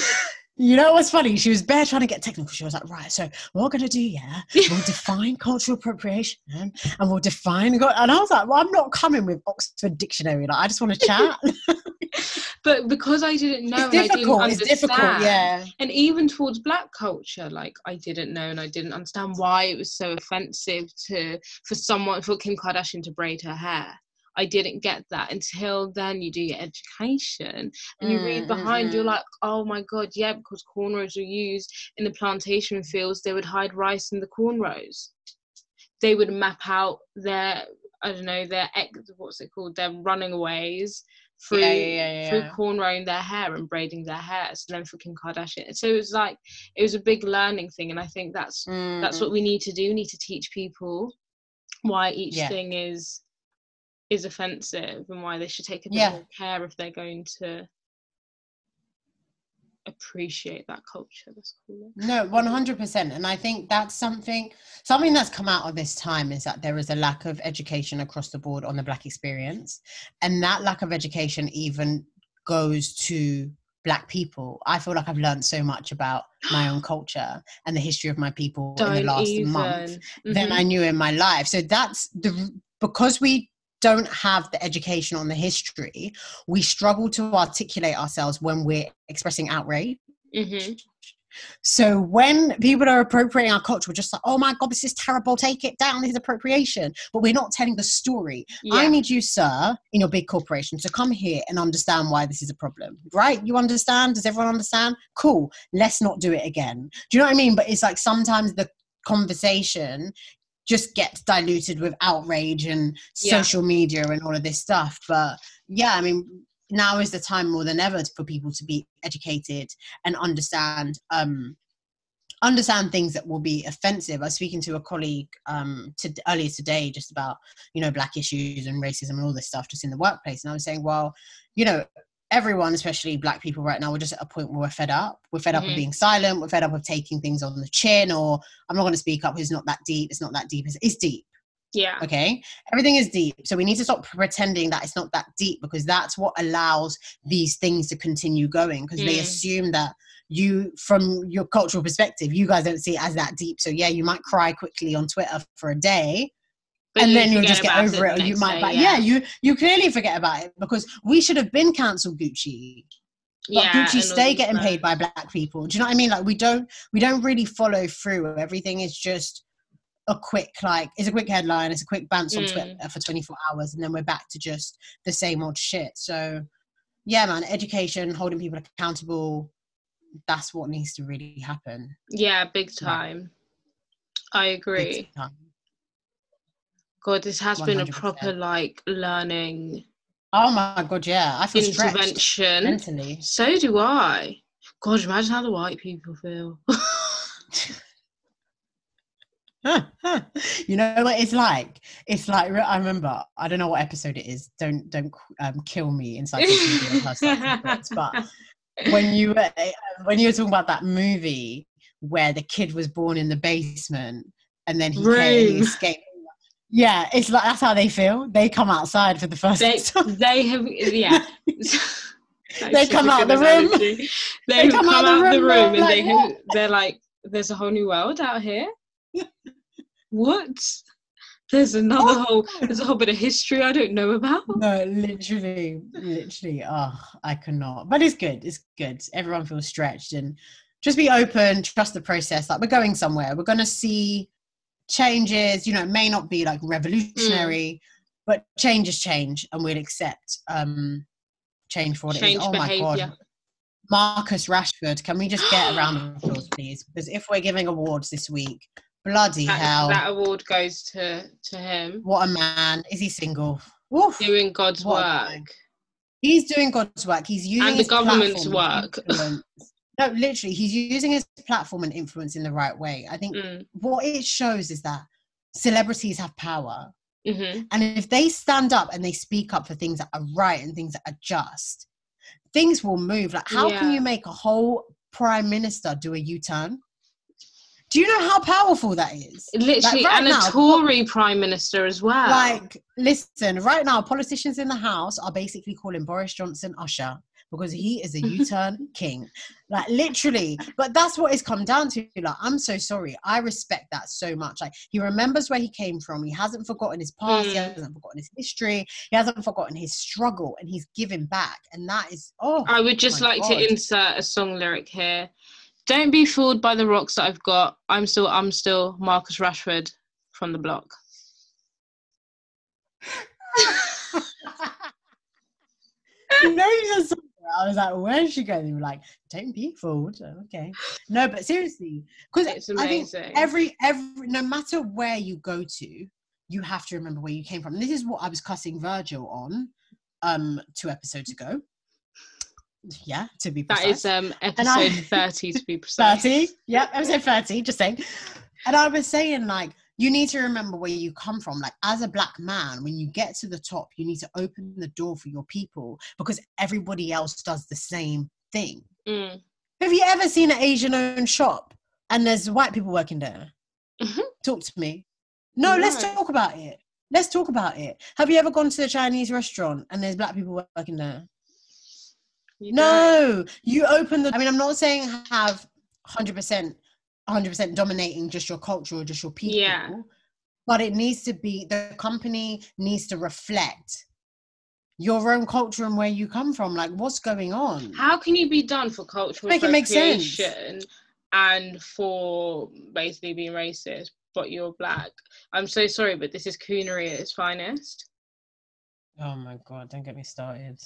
You know what's funny? She was bare trying to get technical. She was like, right, so what we're going to do, yeah, [laughs] we'll define cultural appropriation and we'll define. And I was like, well, I'm not coming with Oxford Dictionary. Like, I just want to chat. [laughs] but because i didn't know it's and i didn't understand It's difficult, yeah. and even towards black culture like i didn't know and i didn't understand why it was so offensive to for someone for kim kardashian to braid her hair i didn't get that until then you do your education and you read Mm, behind mm, you're mm. like oh my god yeah because cornrows were used in the plantation fields they would hide rice in the cornrows they would map out their i don't know their ex what's it called their running aways through Yeah, yeah, yeah, through cornrowing their hair and braiding their hair. So then for Kim Kardashian, so it was like it was a big learning thing, and I think that's that's Mm, what we need to do. We need to teach people why each thing is is offensive and why they should take a bit Yeah. more care if they're going to appreciate that culture. Call it. No, one hundred percent, and I think that's something something that's come out of this time is that there is a lack of education across the board on the Black experience, and that lack of education even goes to Black people. I feel like I've learned so much about my own [gasps] culture and the history of my people in the last even. month than Mhm. I knew in my life. So that's the because we don't have the education on the history, we struggle to articulate ourselves when we're expressing outrage. Mhm. So when people are appropriating our culture, we're just like, oh my God, this is terrible. Take it down. This is appropriation. But we're not telling the story. I need you, sir, in your big corporation to come here and understand why this is a problem. Right? You understand? Does everyone understand? Cool. Let's not do it again. Do you know what I mean? But it's like sometimes the conversation just gets diluted with outrage and Yeah. social media and all of this stuff. But yeah, I mean, now is the time more than ever for people to be educated and understand um, understand things that will be offensive. I was speaking to a colleague um, to, earlier today just about you know black issues and racism and all this stuff just in the workplace, and I was saying, well, you know, everyone, especially black people right now, we're just at a point where we're fed up. We're fed up Mhm. of being silent. We're fed up of taking things on the chin, or I'm not going to speak up. It's not that deep. It's not that deep. It's, it's deep. Yeah. Okay. Everything is deep. So we need to stop pretending that it's not that deep because that's what allows these things to continue going because they Mm. assume that you, from your cultural perspective, you guys don't see it as that deep. So yeah, you might cry quickly on Twitter for a day But and you then you'll just get over it, or you might day, but yeah. you you clearly forget about it because we should have been cancelled gucci but Yeah, gucci stay getting paid by black people do you know what i mean like we don't we don't really follow through everything is just a quick like it's a quick headline it's a quick bounce on Mm. twitter for 24 hours and then we're back to just the same old shit so yeah man education holding people accountable that's what needs to really happen Yeah, big time. I agree. Big time. God, this has been a proper like learning oh my god yeah i feel intervention. mentally So do I. God, imagine how the white people feel. [laughs] you know what it's like it's like i remember i don't know what episode it is don't don't um, kill me inside [laughs] but when you were uh, when you were talking about that movie where the kid was born in the basement and then he, came, he escaped yeah it's like that's how they feel they come outside for the first they [laughs] time they have yeah. They come out the room. [laughs] They, have come, out, the room, and like, they have, they're like, "There's a whole new world out here." what? There's another Oh, whole there's a whole bit of history I don't know about. no literally literally oh i cannot but it's good it's good everyone feels stretched and just be open trust the process like we're going somewhere we're going to see changes you know it may not be like revolutionary but changes change and we'll accept um change for what Change it is. Oh my god. Marcus rashford can we just get a round of applause [gasps] please? Because if we're giving awards this week bloody That, hell. that award goes to to him. What a man. Is he single? Woof. doing God's work. He's doing God's work. He's using And the his government's work. No, literally, he's using his platform and influence in the right way. I think Mm, what it shows is that celebrities have power, hmm and if they stand up and they speak up for things that are right and things that are just, things will move. Like, how can you make a whole prime minister do a U-turn? Do you know how powerful that is? Literally, right and a now, Tory prime minister as well. Like, listen, right now, politicians in the House are basically calling Boris Johnson Usher because he is a [laughs] U-turn king. Like, literally. But that's what it's come down to. Like, I'm so sorry. I respect that so much. Like, he remembers where he came from. He hasn't forgotten his past. He Mm. hasn't forgotten his history. He hasn't forgotten his struggle, and he's giving back. And that is, oh, I would just like God. to insert a song lyric here. Don't be fooled by the rocks that I've got. I'm still, I'm still Marcus Rashford from the block. [laughs] you know, you just saw that. I was like, where's she going? They were like, don't be fooled. Okay. No, but seriously, because I think every every no matter where you go to, you have to remember where you came from. And this is what I was cussing Virgil on um two episodes ago. Yeah, to be That precise. is um I- episode 30 to be [laughs] precise. 30. Yep, episode 30, just saying. And I was saying, like, you need to remember where you come from. Like, as a black man, when you get to the top, you need to open the door for your people because everybody else does the same thing. Mm. Have you ever seen an Asian owned shop and there's white people working there? Mhm. Talk to me. No, let's talk about it. Let's talk about it. Have you ever gone to a Chinese restaurant and there's black people working there? You. No, you open the. I mean, I'm not saying have 100%, 100% dominating just your culture or just your people. Yeah. But it needs to be, the company needs to reflect your own culture and where you come from. Like, what's going on? How can you be done for cultural Make it make sense. and for basically being racist, but you're black? I'm so sorry, but this is coonery at its finest. Oh my God, don't get me started.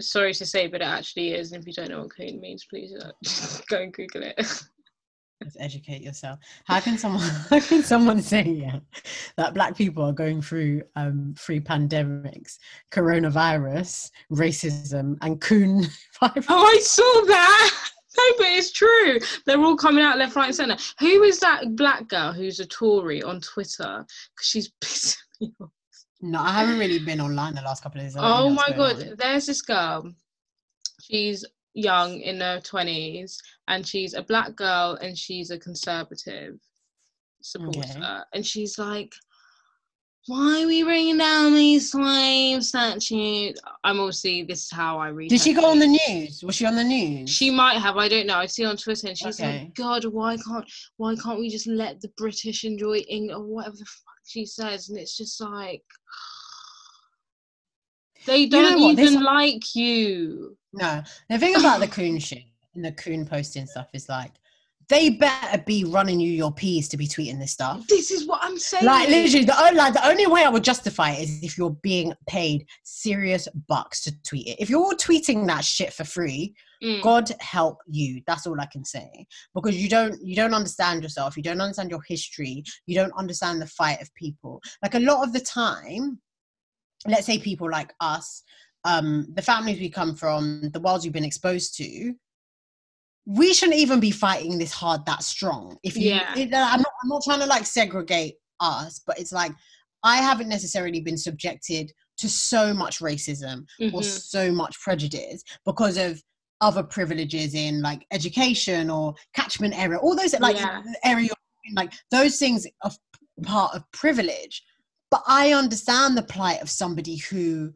Sorry to say, but it actually is. And if you don't know what coon means, please uh, [laughs] go and Google it. [laughs] Let's educate yourself. How can someone [laughs] how can someone say yeah that black people are going through um three pandemics, coronavirus, racism, and coon [laughs] virus? Oh, I saw that. [laughs] No, but it's true. They're all coming out left, right, and centre. Who is that black girl who's a Tory on Twitter? Because she's pissing me off. No, I haven't really been online the last couple of days. Oh my god, on. there's this girl. she's young in her 20s and she's a black girl and she's a conservative supporter Okay. and she's like why are we bringing down these slave statues i'm obviously this is how i read Did she go on the news? Was she on the news? she might have i don't know i see on twitter and she's Okay. like god why can't why can't we just let the british enjoy england or whatever the fuck she says and it's just like [sighs] they don't what, this- even like you No, the thing about the coon shit and the coon posting stuff is like, they better be running you your peas to be tweeting this stuff. this is what i'm saying Like literally, the only, like the only way I would justify it is if you're being paid serious bucks to tweet it. If you're tweeting that shit for free, Mm. God help you. That's all I can say. Because you don't you don't understand yourself. You don't understand your history. You don't understand the fight of people. Like a lot of the time, let's say people like us, um, the families we come from, the worlds we've been exposed to, we shouldn't even be fighting this hard that strong. If you, Yeah. it- I'm not, I'm not trying to like segregate us, but it's like I haven't necessarily been subjected to so much racism or Mhm. so much prejudice because of other privileges in like education or catchment area, all those like Yeah. area, like those things are part of privilege. But I understand the plight of somebody who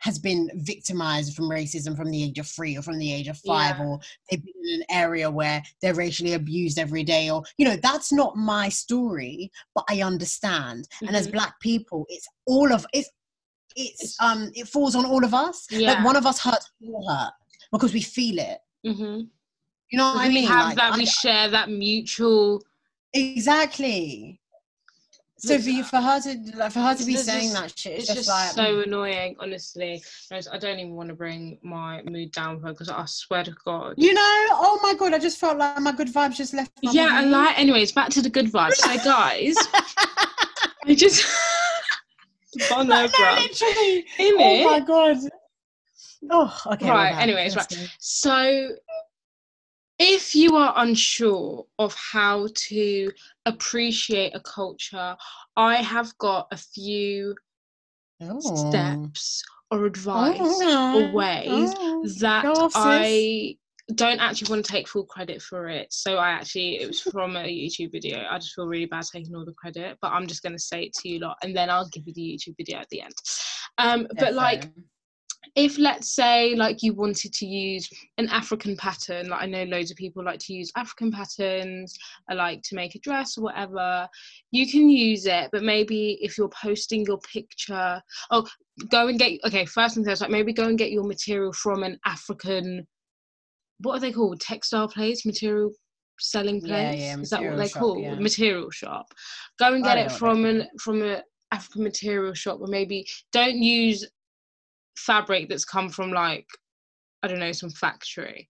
has been victimized from racism from the age of three or from the age of five, Yeah. or they've been in an area where they're racially abused every day, or you know, that's not my story, but I understand. And as Mhm. black people, it's all of it's it's um it falls on all of us. Like one of us hurts, all hurt because we feel it. Mhm. You know what I we mean? have Like, that I- we share that mutual exactly. So for you, for her to like, for her to be saying just- that shit, it's, it's just, just like so annoying honestly I don't even want to bring my mood down for her because I swear to God you know. Oh my god, I just felt like my good vibes just left. my yeah and body. like anyways back to the good vibes so guys [laughs] I just [laughs] Bon no, literally. in Oh it my god. Oh, okay. Right, anyways, right. So, if you are unsure of how to appreciate a culture, I have got a few Oh. steps or advice Oh, or ways oh. that off. I don't actually want to take full credit for it. So I actually it was from a YouTube video. I just feel really bad taking all the credit, but I'm just gonna say it to you lot and then I'll give you the YouTube video at the end. Um, but like. If let's say like you wanted to use an african pattern like i know loads of people like to use african patterns i like to make a dress or whatever you can use it but maybe if you're posting your picture oh go and get okay first things first like maybe go and get your material from an african what are they called? Textile place? Material selling place yeah, is that what they call yeah. material shop. Go and get it from an from a african material shop or maybe don't use fabric that's come from like I don't know some factory.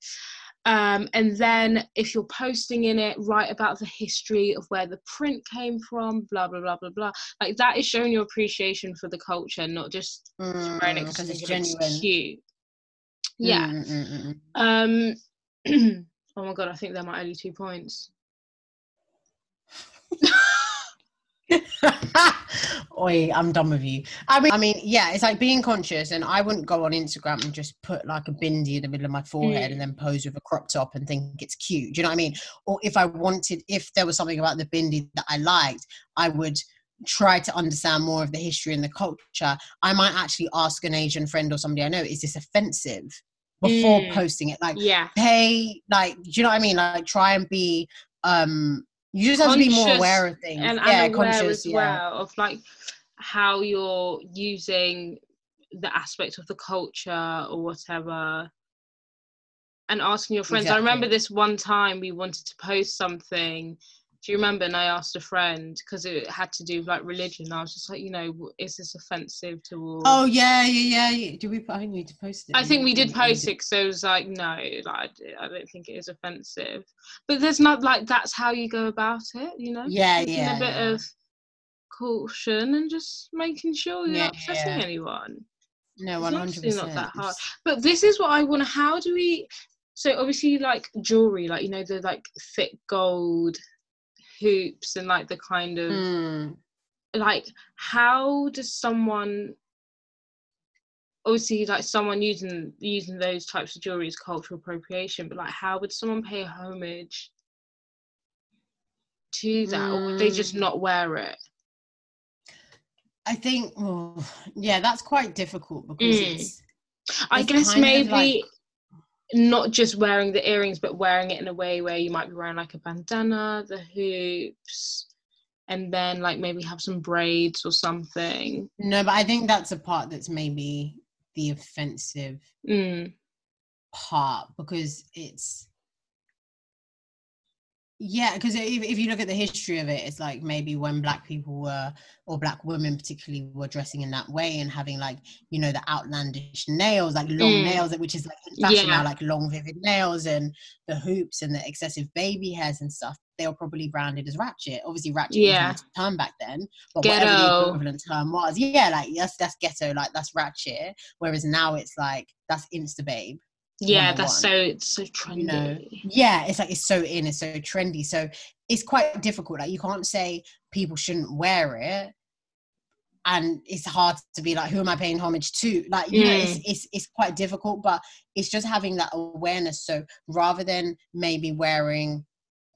Um, and then if you're posting in it, write about the history of where the print came from, blah blah blah blah blah. Like that is showing your appreciation for the culture, not just wearing it Mm, 'cause you it's think genuine. cute. Yeah. Mm, mm, mm, Um. [clears throat] oh my god, I think they're my only two points. mm. [laughs] Oi, I'm done with you. I mean, I mean, yeah, it's like being conscious, and I wouldn't go on Instagram and just put like a bindi in the middle of my forehead Mm. and then pose with a crop top and think it's cute. Do you know what I mean? Or if I wanted, if there was something about the bindi that I liked, I would try to understand more of the history and the culture. I might actually ask an Asian friend or somebody I know, is this offensive? Before Mm. posting it, like Yeah. pay like do you know what I mean? Like try and be um you just have to be more aware of things. and, yeah, and aware conscious, as yeah. well of like how you're using the aspect of the culture or whatever and asking your friends i remember this one time we wanted to post something do you remember and i asked a friend because it had to do with like religion i was just like you know is this offensive towards Oh yeah, yeah, yeah. Do we I think we need to post it. I think we did post it because it was like, no, like, I don't think it is offensive. But there's not like that's how you go about it, you know? Yeah, Taking yeah, a bit yeah. of caution and just making sure you're Yeah, not upsetting yeah. anyone. No, It's one hundred percent. not that hard. But this is what I want to. How do we? So obviously, like jewelry, like you know the like thick gold hoops and like the kind of Mm. like how does someone obviously like someone using using those types of jewelry is cultural appropriation, but like how would someone pay homage to that, or would they just Mm. not wear it? I think, oh, yeah, that's quite difficult because Mm. it's. I guess maybe like- not just wearing the earrings, but wearing it in a way where you might be wearing like a bandana, the hoops, and then like maybe have some braids or something. No, but I think that's a part that's maybe the offensive Mm. part because it's yeah because if, if you look at the history of it it's like maybe when black people were or black women particularly were dressing in that way and having like you know the outlandish nails like long Mm. nails which is like fashion Yeah. now like long vivid nails and the hoops and the excessive baby hairs and stuff they were probably branded as ratchet obviously ratchet Yeah. was a term back then but whatever the equivalent term was yeah like that's that's ghetto like that's ratchet whereas now it's like that's insta babe Yeah, that's 101, so it's so trendy. you know yeah it's like it's so in it's so trendy so it's quite difficult like you can't say people shouldn't wear it and it's hard to be like who am i paying homage to like you know Mm. it's, it's it's quite difficult but it's just having that awareness so rather than maybe wearing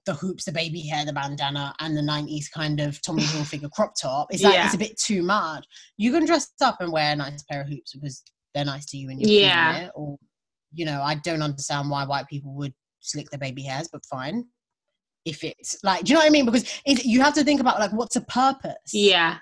the hoops, the baby hair, the bandana, and the 90s kind of Tommy [laughs] Hilfiger crop top. It's like Yeah. it's a bit too much. You can dress up and wear a nice pair of hoops because they're nice to you and you're Yeah. it. Or, you know, I don't understand why white people would slick their baby hairs, but fine. If it's like, do you know what I mean? Because it, you have to think about like what's a purpose. Yeah,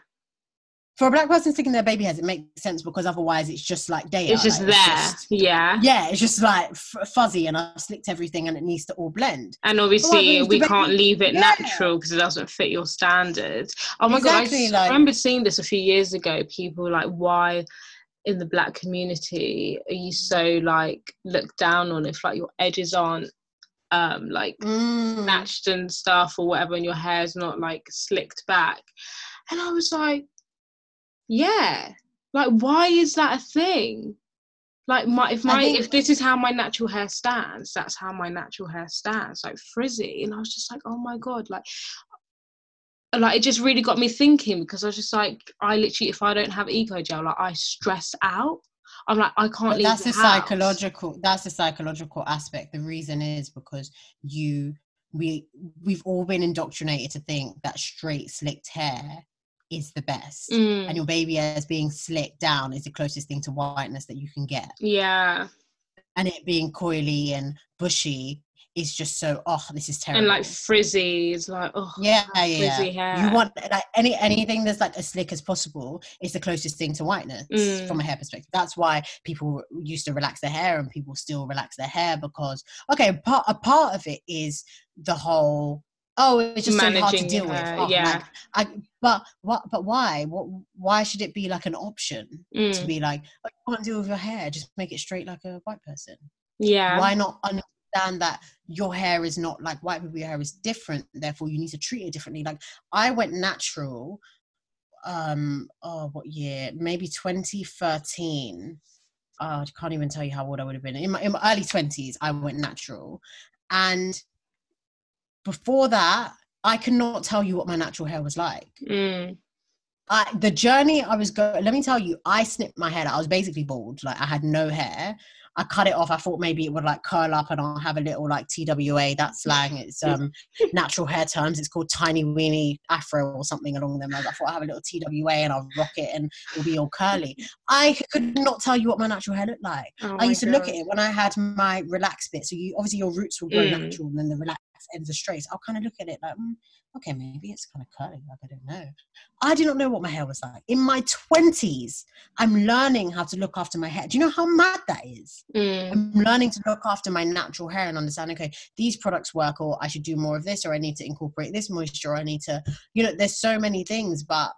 For a black person sticking their baby hairs, it makes sense because otherwise it's just like they it's just like, there. just- yeah. yeah, it's just like f- fuzzy, and I've slicked everything, and it needs to all blend. And obviously, we can't leave it Yeah. natural because it doesn't fit your standards. Oh my Exactly, god, I like- remember seeing this a few years ago. People were like, why in the black community are you so like looked down on if like your edges aren't um like Mm. snatched and stuff or whatever, and your hair's not like slicked back? And I was like, yeah, like why is that a thing? Like my if my if this is how my natural hair stands, that's how my natural hair stands, like frizzy. And I was just like, oh my god, like like it just really got me thinking because I was just like, I literally if I don't have eco gel, like I stress out. I'm like, I can't But leave that's the psychological that's the psychological aspect. The reason is because you we we've all been indoctrinated to think that straight slicked hair is the best. Mm, and your baby hairs being slicked down is the closest thing to whiteness that you can get. Yeah, and it being coily and bushy is just so oh this is terrible and like frizzy is like, oh, yeah, yeah, yeah. You want like any anything that's like as slick as possible is the closest thing to whiteness Mm. from a hair perspective. That's why people used to relax their hair and people still relax their hair because okay, part a part of it is the whole oh it's just so hard to managing deal with. Oh, yeah. like, I, but what but why? What why should it be like an option to Mm, be like oh, you can't deal with your hair, just make it straight like a white person? yeah, why not understand that your hair is not like white people your hair is different therefore you need to treat it differently. Like i went natural um oh what year? Maybe 2013 oh, i can't even tell you how old i would have been. In my, in my early 20s i went natural. And before that i cannot tell you what my natural hair was like. Mm, I, the journey I was going, let me tell you, I snipped my hair. I was basically bald. Like I had no hair. I cut it off. I thought maybe it would like curl up and I'll have a little like TWA, that slang. It's um [laughs] natural hair terms. It's called tiny weenie afro or something along them lines. I thought I'll have a little TWA and I'll rock it and it'll be all curly. I could not tell you what my natural hair looked like. oh I used to look at it when I had my relaxed bit. So you obviously your roots will grow Mm. natural and then the relaxed ends are straight. I'll kind of look at it like, mm, okay, maybe it's kind of curly. Like I don't know. I did not know what my hair was like. In my twenties, I'm learning how to look after my hair. Do you know how mad that is? Mm, I'm learning to look after my natural hair and understand, okay, these products work, or I should do more of this, or I need to incorporate this moisture, or I need to, you know, there's so many things, but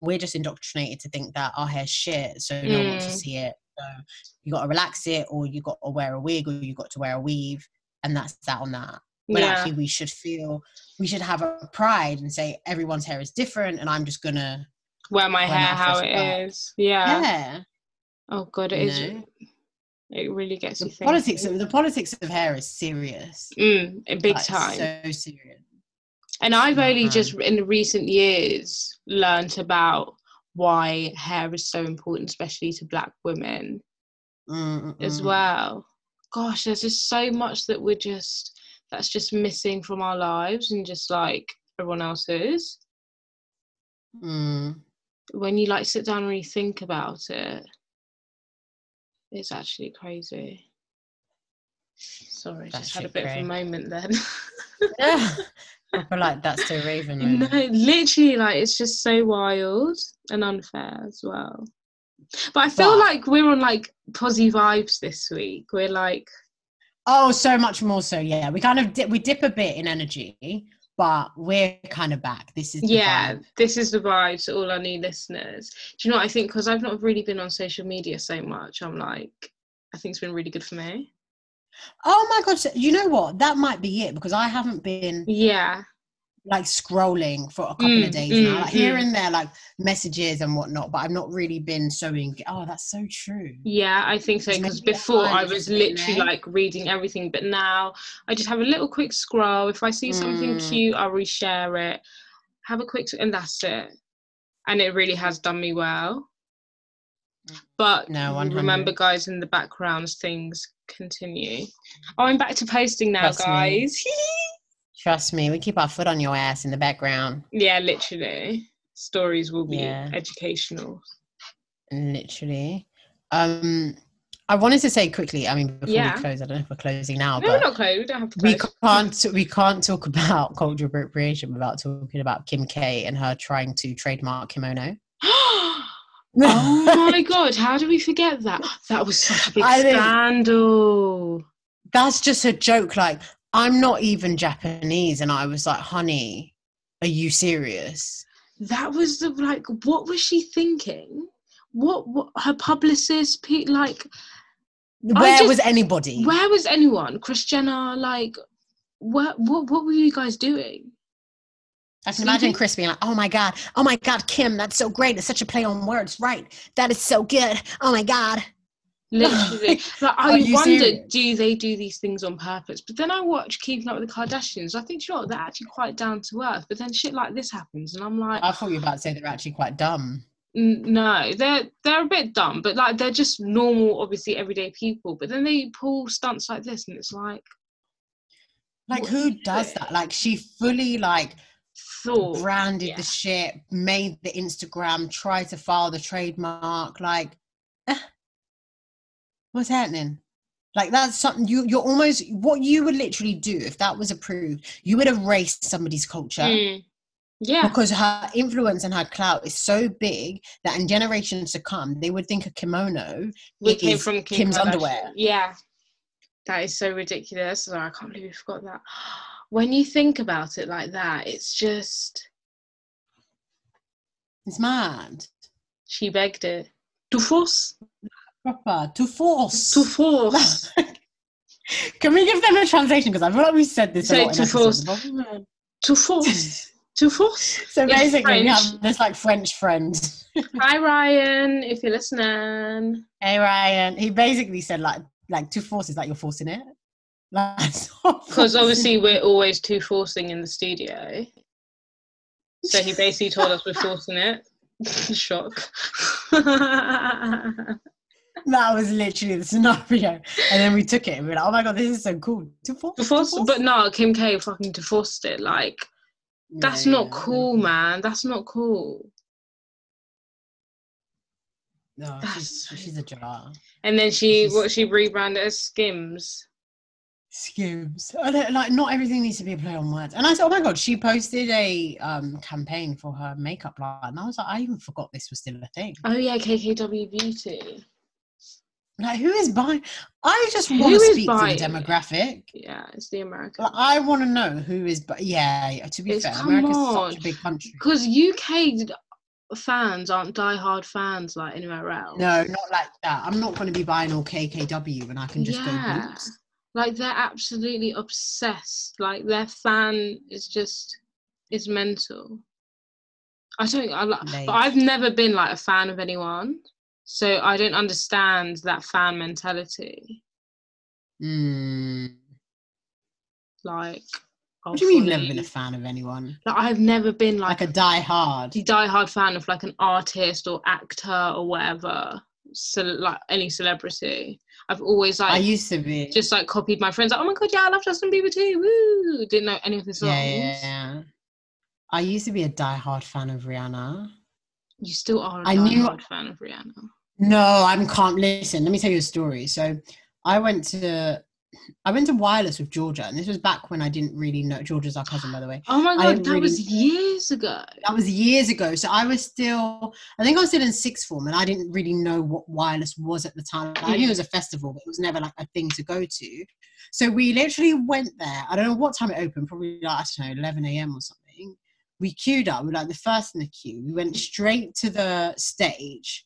we're just indoctrinated to think that our hair's shit, so no one wants to Mm. see it. So you got to relax it, or you got to wear a wig, or you got to wear a weave, and that's that on that. But yeah. actually, we should feel, we should have a pride and say everyone's hair is different, and I'm just gonna, wear my wear hair my how it back. is. Yeah. yeah. Oh god, it you is. know? It really gets The you thinking. politics, of, the politics of hair is serious. Mm, big Like, time. So serious. and I've only just in recent years learned about why hair is so important, especially to black women Mm, as well. Gosh, there's just so much that we're just that's just missing from our lives and just like everyone else's. mm. When you like sit down and really think about it, it's actually crazy. Sorry, That just had a bit of a moment then. Yeah. [laughs] I feel like that's so Raven. [laughs] no, literally, like it's just so wild and unfair as well. But I feel But- like we're on like posy vibes this week. We're like, Oh, so much more so. Yeah, we kind of dip, we dip a bit in energy, but we're kind of back. This is the yeah, vibe. this is the vibe to all our new listeners. Do you know what I think? Because I've not really been on social media so much. I'm like, I think it's been really good for me. Oh my god! You know what? That might be it because I haven't been Yeah, like scrolling for a couple Mm, of days mm, now, like here mm. and there, like messages and whatnot. But I've not really been so in. Oh, that's so true. yeah, I think so. Because before I was is a bit literally like reading everything, but now I just have a little quick scroll. If I see something Mm. cute, I'll reshare it. Have a quick, and that's it. And it really has done me well. But No, remember, guys, in the backgrounds, things continue. Oh, I'm back to posting now, me. guys. [laughs] Trust me, we keep our foot on your ass in the background. yeah, literally. Stories will be Yeah. educational. Literally. Um, I wanted to say quickly. I mean, before Yeah. we close, I don't know if we're closing now, No, we're not closed. We don't have to we can't we can't talk about cultural appropriation without talking about Kim K and her trying to trademark kimono. [gasps] [gasps] oh my god, how do we forget that? That was such a [laughs] big I think- scandal. That's just a joke. Like, I'm not even Japanese, and I was like, "Honey, are you serious?" That was the like, what was she thinking? What, what her publicist, like, Where just- was anybody? where was anyone? Kris Jenner, like, what, what, what were you guys doing? I can imagine Kris being like, "Oh my god, oh my god, Kim, that's so great. It's such a play on words, right? That is so good. Oh my god." Literally, [laughs] like, I you wonder, serious? do they do these things on purpose? But then I watch Keeping Up with the Kardashians. I think, you know they're actually quite down to earth. But then shit like this happens, and I'm like, I thought you were about to say they're actually quite dumb. N- no they're they're a bit dumb but like they're just normal obviously everyday people but then they pull stunts like this and it's like Like, who does doing? that? Like, she fully like thought branded yeah. the shit, made the Instagram, tried to file the trademark. Like, what's happening? Like that's something you you're almost what you would literally do if that was approved. You would erase somebody's culture Mm. yeah because her influence and her clout is so big that in generations to come they would think a kimono we came is from Kim Kim's Kardashian. underwear. yeah that is so ridiculous i can't believe we forgot that [gasps] when you think about it like that it's just It's mad. she begged it to force Proper to force. to force [laughs] Can we give them a translation? Because I feel like we said this. Say to episodes. [laughs] to force to force So In basically, we have this like French friend. [laughs] hi ryan if you're listening hey Ryan, he basically said like like to force is like you're forcing it. Like, because obviously we're always two forcing in the studio. So he basically told us we're forcing it. Shock. That was literally the scenario, and then we took it and we were like, oh my god, this is so cool. To force, To to force, force? but no, Kim K fucking divorced it. Like that's Yeah, not yeah, cool, man. That's not cool. No, she's, she's a jar. And then she, She's- what she rebranded as Skims. Skims. I don't, like not everything needs to be a play on words. And I said, oh my god, she posted a um campaign for her makeup line, and I was like, I even forgot this was still a thing. Oh yeah, KKW Beauty. Like, who is buying? I just Who want to speak to the buying it? demographic. Yeah, it's the American. Like, I want to know who is. But yeah, yeah, to be It's- fair, America's on. such a big country. Because UK fans aren't diehard fans like anywhere else. No, not like that. I'm not going to be buying all KKW when I can just go Boots. Like they're absolutely obsessed. Like their fan is just is mental. I don't. I like, but I've never been like a fan of anyone, so I don't understand that fan mentality. Mm. Like What do you mean you've never been a fan of anyone? Like I've never been Like like, a die-hard. die-hard fan of like an artist or actor or whatever. So like any celebrity, I've always like I used to be. just like copied my friends. Like, oh my god, yeah, I love Justin Bieber too. Woo! Didn't know any of his songs. yeah, yeah, yeah. I used to be a die-hard fan of Rihanna. You still are a I knew- die-hard fan of Rihanna. No, I'm can't listen. Let me tell you a story. So I went to I went to wireless with Georgia, and this was back when I didn't really know Georgia's our cousin, by the way. [gasps] Oh my god, that was years ago. That was years ago. So I was still, I think I was still in sixth form, and I didn't really know what wireless was at the time. I knew it was a festival, but it was never like a thing to go to. So we literally went there. I don't know what time it opened, probably like, I don't know, 11 a.m. or something. We queued up. We were like the first in the queue. We went straight to the stage.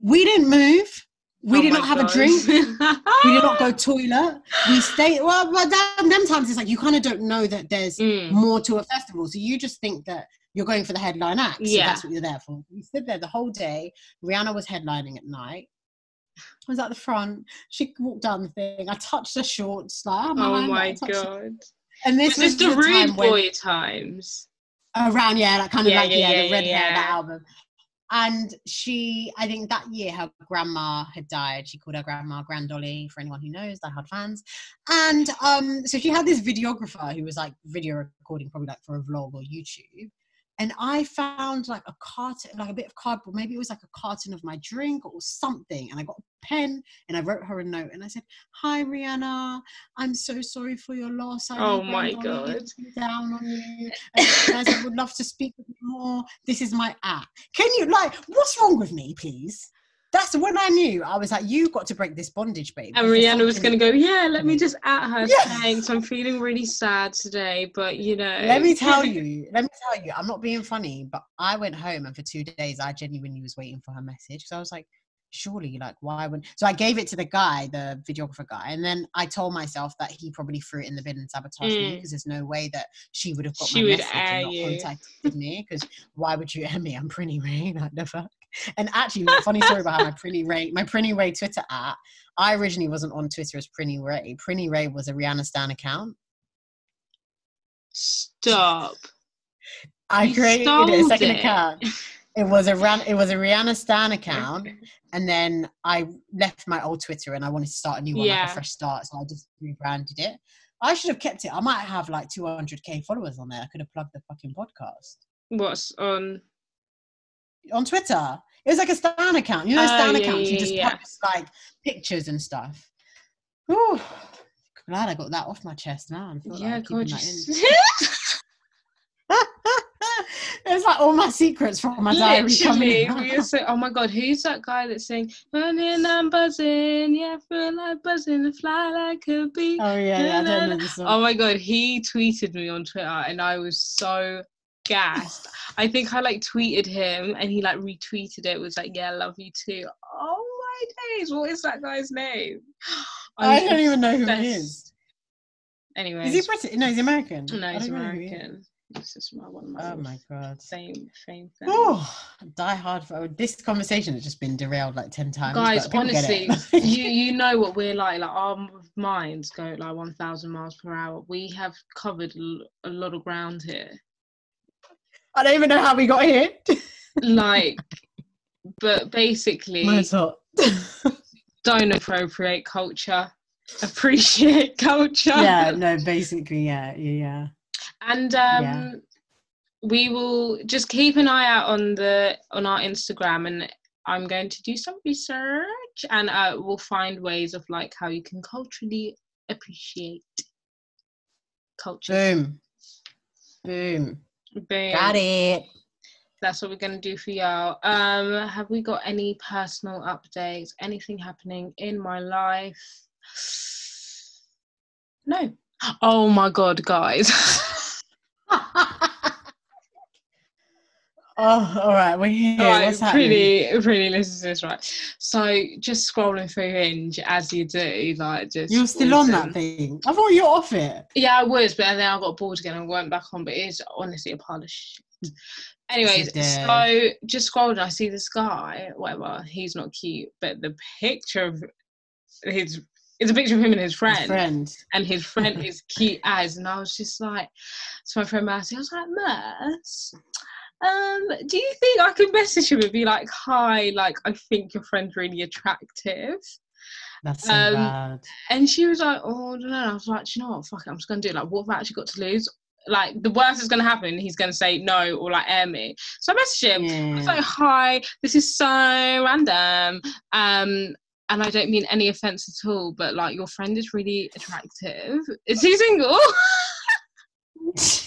We didn't move. We Oh did not have a drink. [laughs] We did not go toilet. We stayed. Well, but them, them times it's like you kind of don't know that there's Mm. more to a festival. So you just think that you're going for the headline act. So Yeah. that's what you're there for. We stood there the whole day. Rihanna was headlining at night. I was at the front. She walked down the thing. I touched her shorts. Like, oh my, Oh my god. And this Was was the the rude time boy times? around yeah that kind of Yeah, like yeah, yeah, yeah, the red yeah, hair that album and she i think that year her grandma had died. She called her grandma grand dolly for anyone who knows die hard fans. And um so she had this videographer who was like video recording probably like for a vlog or youtube and i found like a carton like a bit of cardboard maybe it was like a carton of my drink or something and i got a pen and i wrote her a note and i said hi rihanna i'm so sorry for your loss I Oh my God. down on you [laughs] I said, would love to speak with you more. This is my app. Can you like what's wrong with me, please? That's when I knew I was like, you got to break this bondage, babe. And Rihanna was going to go, yeah, let me just at her. Yeah. Thanks. I'm feeling really sad today, but you know. Let me tell [laughs] you, let me tell you, I'm not being funny, but I went home and for two days I genuinely was waiting for her message because I was like, surely, like, why would so I gave it to the guy, the videographer guy, and then I told myself that he probably threw it in the bin and sabotaged me Mm. because there's no way that she would have got She my would message and not you. contacted me because why would you air me? I'm Prinny Rae, [laughs] like fuck. And actually, funny story about my Prinny Rae, my Prinny Rae Twitter at, I originally wasn't on Twitter as Prinny Rae. Prinny Rae was a Rihanna Stan account. Stop. I created a second it. account. It was a Ran- it was a Rihanna Stan account, and then I left my old Twitter and I wanted to start a new one, like a fresh start. So I just rebranded it. I should have kept it. I might have like 200k followers on there. I could have plugged the fucking podcast What's on? On Twitter. It was like a Stan account. You know, Oh, Stan yeah, accounts. You just yeah. post like pictures and stuff. Whew. Glad I got that off my chest now. Like Yeah, I'm you that in. [laughs] it's like all my secrets from my diary Literally, coming so, oh my god, who's that guy that's saying, "Running, I'm buzzing, yeah, feel like buzzing, fly like a bee." Oh yeah, yeah, I don't know. Oh my god, he tweeted me on Twitter, and I was so gassed. I think I like tweeted him, and he like retweeted it. Was like, "Yeah, love you too." Oh my days, what is that guy's name? I was don't even know who he is. Anyway, Is he British? No, he's American. no, he's don't know who he is. American. This is my one of my Oh my god. Same same thing. Oh, die hard for this conversation has just been derailed like ten times. Guys, but people get honestly, [laughs] you you know what we're like. Like our minds go like one thousand miles per hour. We have covered a lot of ground here. I don't even know how we got here. Like, but basically, don't appropriate culture, appreciate culture. yeah, no, basically, yeah, yeah, yeah. and um, Yeah. we will just keep an eye out on the on our Instagram, and I'm going to do some research, and uh, we'll find ways of like how you can culturally appreciate culture. Boom, boom. Boom. Got it. That's what we're gonna do for y'all. Um, have we got any personal updates? Anything happening in my life? No. [gasps] Oh my god, guys. [laughs] [laughs] oh, all right. We're here. right, What's happening? pretty, pretty. Listen to this, right? So, just scrolling through Hinge as you do, like just. You're still on that thing. I thought you were off it. Yeah, I was, but then I got bored again and went back on. But it's honestly a pile of shit. Anyways, so just scrolling, I see this guy, whatever. He's not cute, but the picture of his It's a picture of him and his friend. His friend. And his friend [laughs] is cute as. And I was just like, to my friend Mercy, I was like, Merce, um, do you think I can message him and be like, hi, like, I think your friend's really attractive? That's so Um, bad. And she was like, oh, no, don't. I was like, "Do you know what? Fuck it. I'm just going to do it. Like, what have I actually got to lose? Like, the worst is going to happen. He's going to say no or like air me. So I messaged him. I was Yeah. like, hi, this is so random. Um, and I don't mean any offense at all, but like, your friend is really attractive. Is he single? [laughs] [laughs]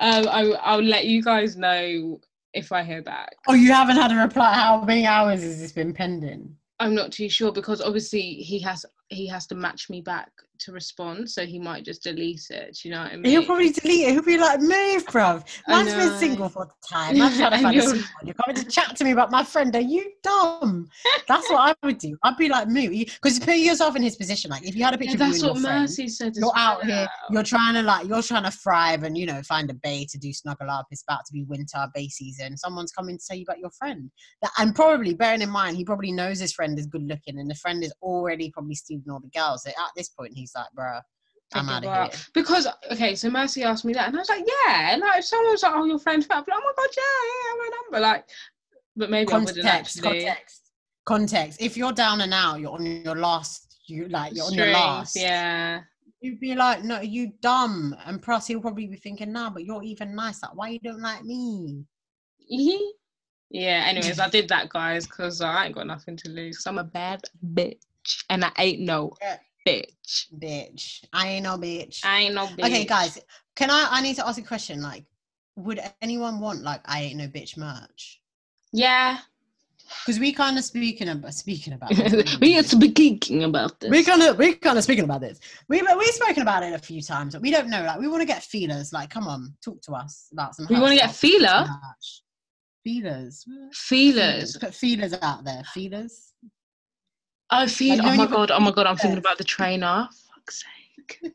um, I, I'll let you guys know if I hear back. oh, you haven't had a reply. How many hours has this been pending? I'm not too sure because obviously he has he has to match me back to respond, so he might just delete it. Do you know what I mean? He'll probably delete it. He'll be like, move, bruv. Man's been single for the time. I'm trying to find a [laughs] you're- coming to chat to me about my friend. Are you dumb? That's what I would do. I'd be like, move. Because put yourself in his position. Like, if you had a picture Yeah, of that's you what and your friend, Mercy said. you're out here, you're trying to like, you're trying to thrive and, you know, find a bay to do snuggle up. It's about to be winter, bay season. Someone's coming to tell you about your friend. That- And probably, bearing in mind, he probably knows his friend is good looking and the friend is already probably stealing all the girls. At this point, he's like, bro. I'm out of out. here. Because okay, so Mercy asked me that, and I was like, yeah. And like if someone was like, oh, your friend's fat, I'd be like, oh my god, yeah, yeah, my number. Like, but maybe I wouldn't context, actually. context, context. If you're down and out, you're on your last, you like you're on your last. Yeah. You'd be like, no, you dumb. And plus, he'll probably be thinking, nah, but you're even nice. Like, why you don't like me? yeah. Anyways, I did that, guys, because I ain't got nothing to lose. 'cause I'm a bad bitch, and I ain't no Yeah. bitch. Bitch, I ain't no bitch. I ain't no bitch. Okay, guys, can I? I need to ask a question. Like, would anyone want like I ain't no bitch merch? Yeah. Because we kind of speaking about speaking [laughs] about. this. we are speaking about this. we kind of we kind of speaking about this. We we've spoken about it a few times, but we don't know. Like, we want to get feelers. Like, come on, talk to us about some. We want to get feeler. Feelers. Feelers. Put feelers out there. Feelers. Oh, feel. Like, oh my god. Oh my god. I'm thinking about the trainer. Fuck's sake.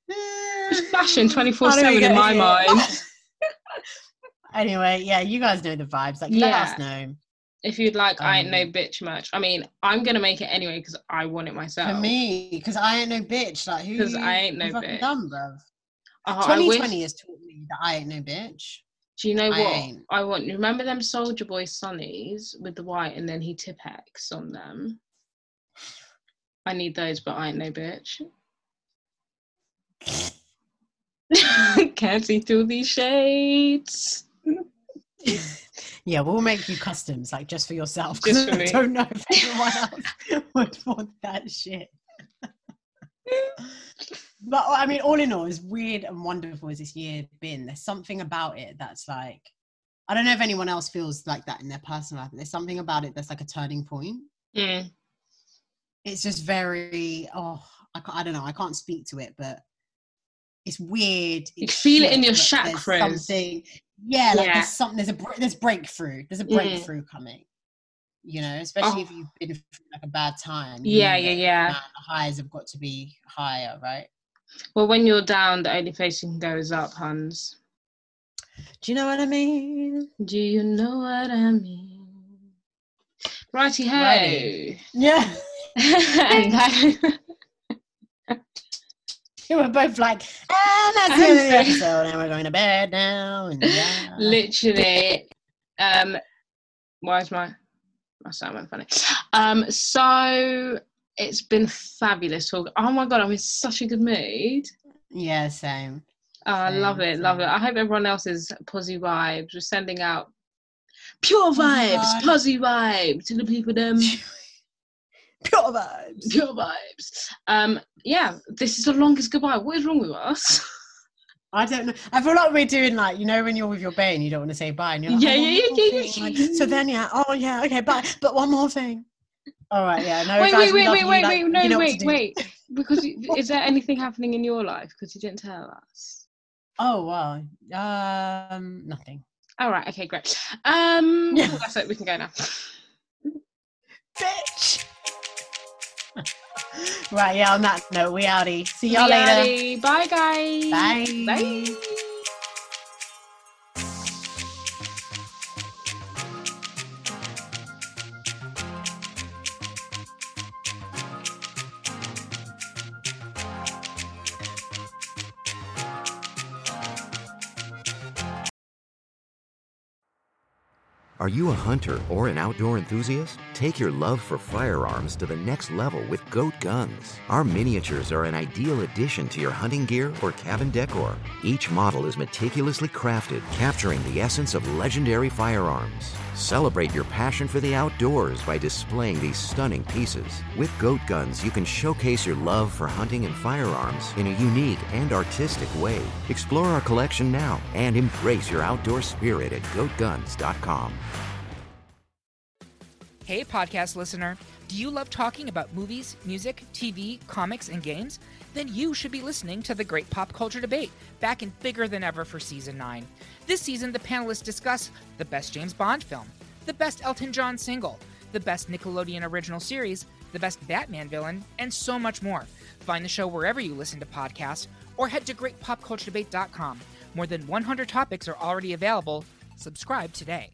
It's [laughs] flashing 24 How do we 7 in my mind. [laughs] anyway, yeah, you guys know the vibes. Like, let us know. If you'd like, I ain't no Um, bitch merch. I mean, I'm gonna make it anyway because I want it myself. For me, because I ain't no bitch. Like, who? Because I ain't no bitch. Dumb, bruv. Oh, I wish- 2020 has taught me that I ain't no bitch. Do you know I what? ain't. I want. Remember them Soulja Boy sunnies with the white and then he Tipp-Ex on them. I need those, but I ain't no bitch. [laughs] Can't see through these shades. [laughs] Yeah, we'll make you customs, like just for yourself. Just for I me. don't know if anyone [laughs] else would want that shit. but I mean, all in all, as weird and wonderful as this year been, there's something about it that's like, I don't know if anyone else feels like that in their personal life. But there's something about it that's like a turning point. Mm. It's just very, oh, I, I don't know, I can't speak to it, but it's weird. You it's feel it in your chakras. Something, yeah, like Yeah. there's something. There's a there's breakthrough. There's a Mm. breakthrough coming. You know, especially Oh. if you've been through like a bad time. Yeah, yeah, yeah. Man, the highs have got to be higher, right? Well, when you're down, the only place you can go is up, Hans. Do you know what I mean? Do you know what I mean? Righty ho. Righty. Yeah. [laughs] and that, [laughs] We were both like, ah, that's the end of the episode, and we're going to bed now. And yeah. literally, um, why is my my sound went funny? Um, so it's been fabulous talking. Oh my god, I'm in such a good mood. yeah, same. Oh, I love Same, it, love it. I hope everyone else is posy vibes. We're sending out pure vibes, vibes. posy vibes to the people. Them. [laughs] Pure vibes. Pure vibes. Um, yeah, this is the longest goodbye. What is wrong with us? [laughs] I don't know. I feel like we're doing like you know when you're with your bae and you don't want to say bye and you're like, Yeah, "Oh, yeah, yeah, yeah, yeah. Like, so then yeah, oh yeah, okay, bye. But one more thing. All right, yeah. No, wait, guys, wait, wait, wait, wait, like, wait, you no, know wait, wait. [laughs] Because is there anything happening in your life? Because you didn't tell us. Oh wow. Um, nothing. All right, okay, great. Um, Yeah. cool, that's it. We can go now. [laughs] Bitch. Right, yeah. On that note, we outie. See y'all We later. outie. Bye, guys. Bye. Bye. You a hunter or an outdoor enthusiast? Take your love for firearms to the next level with Goat Guns. Our miniatures are an ideal addition to your hunting gear or cabin decor. Each model is meticulously crafted, capturing the essence of legendary firearms. Celebrate your passion for the outdoors by displaying these stunning pieces. With Goat Guns, you can showcase your love for hunting and firearms in a unique and artistic way. Explore our collection now and embrace your outdoor spirit at goatguns.com. Hey, podcast listener. Do you love talking about movies, music, TV, comics, and games? Then you should be listening to the Great Pop Culture Debate, back and bigger than ever for season 9. This season, the panelists discuss the best James Bond film, the best Elton John single, the best Nickelodeon original series, the best Batman villain, and so much more. Find the show wherever you listen to podcasts or head to greatpopculturedebate.com. More than 100 topics are already available. Subscribe today.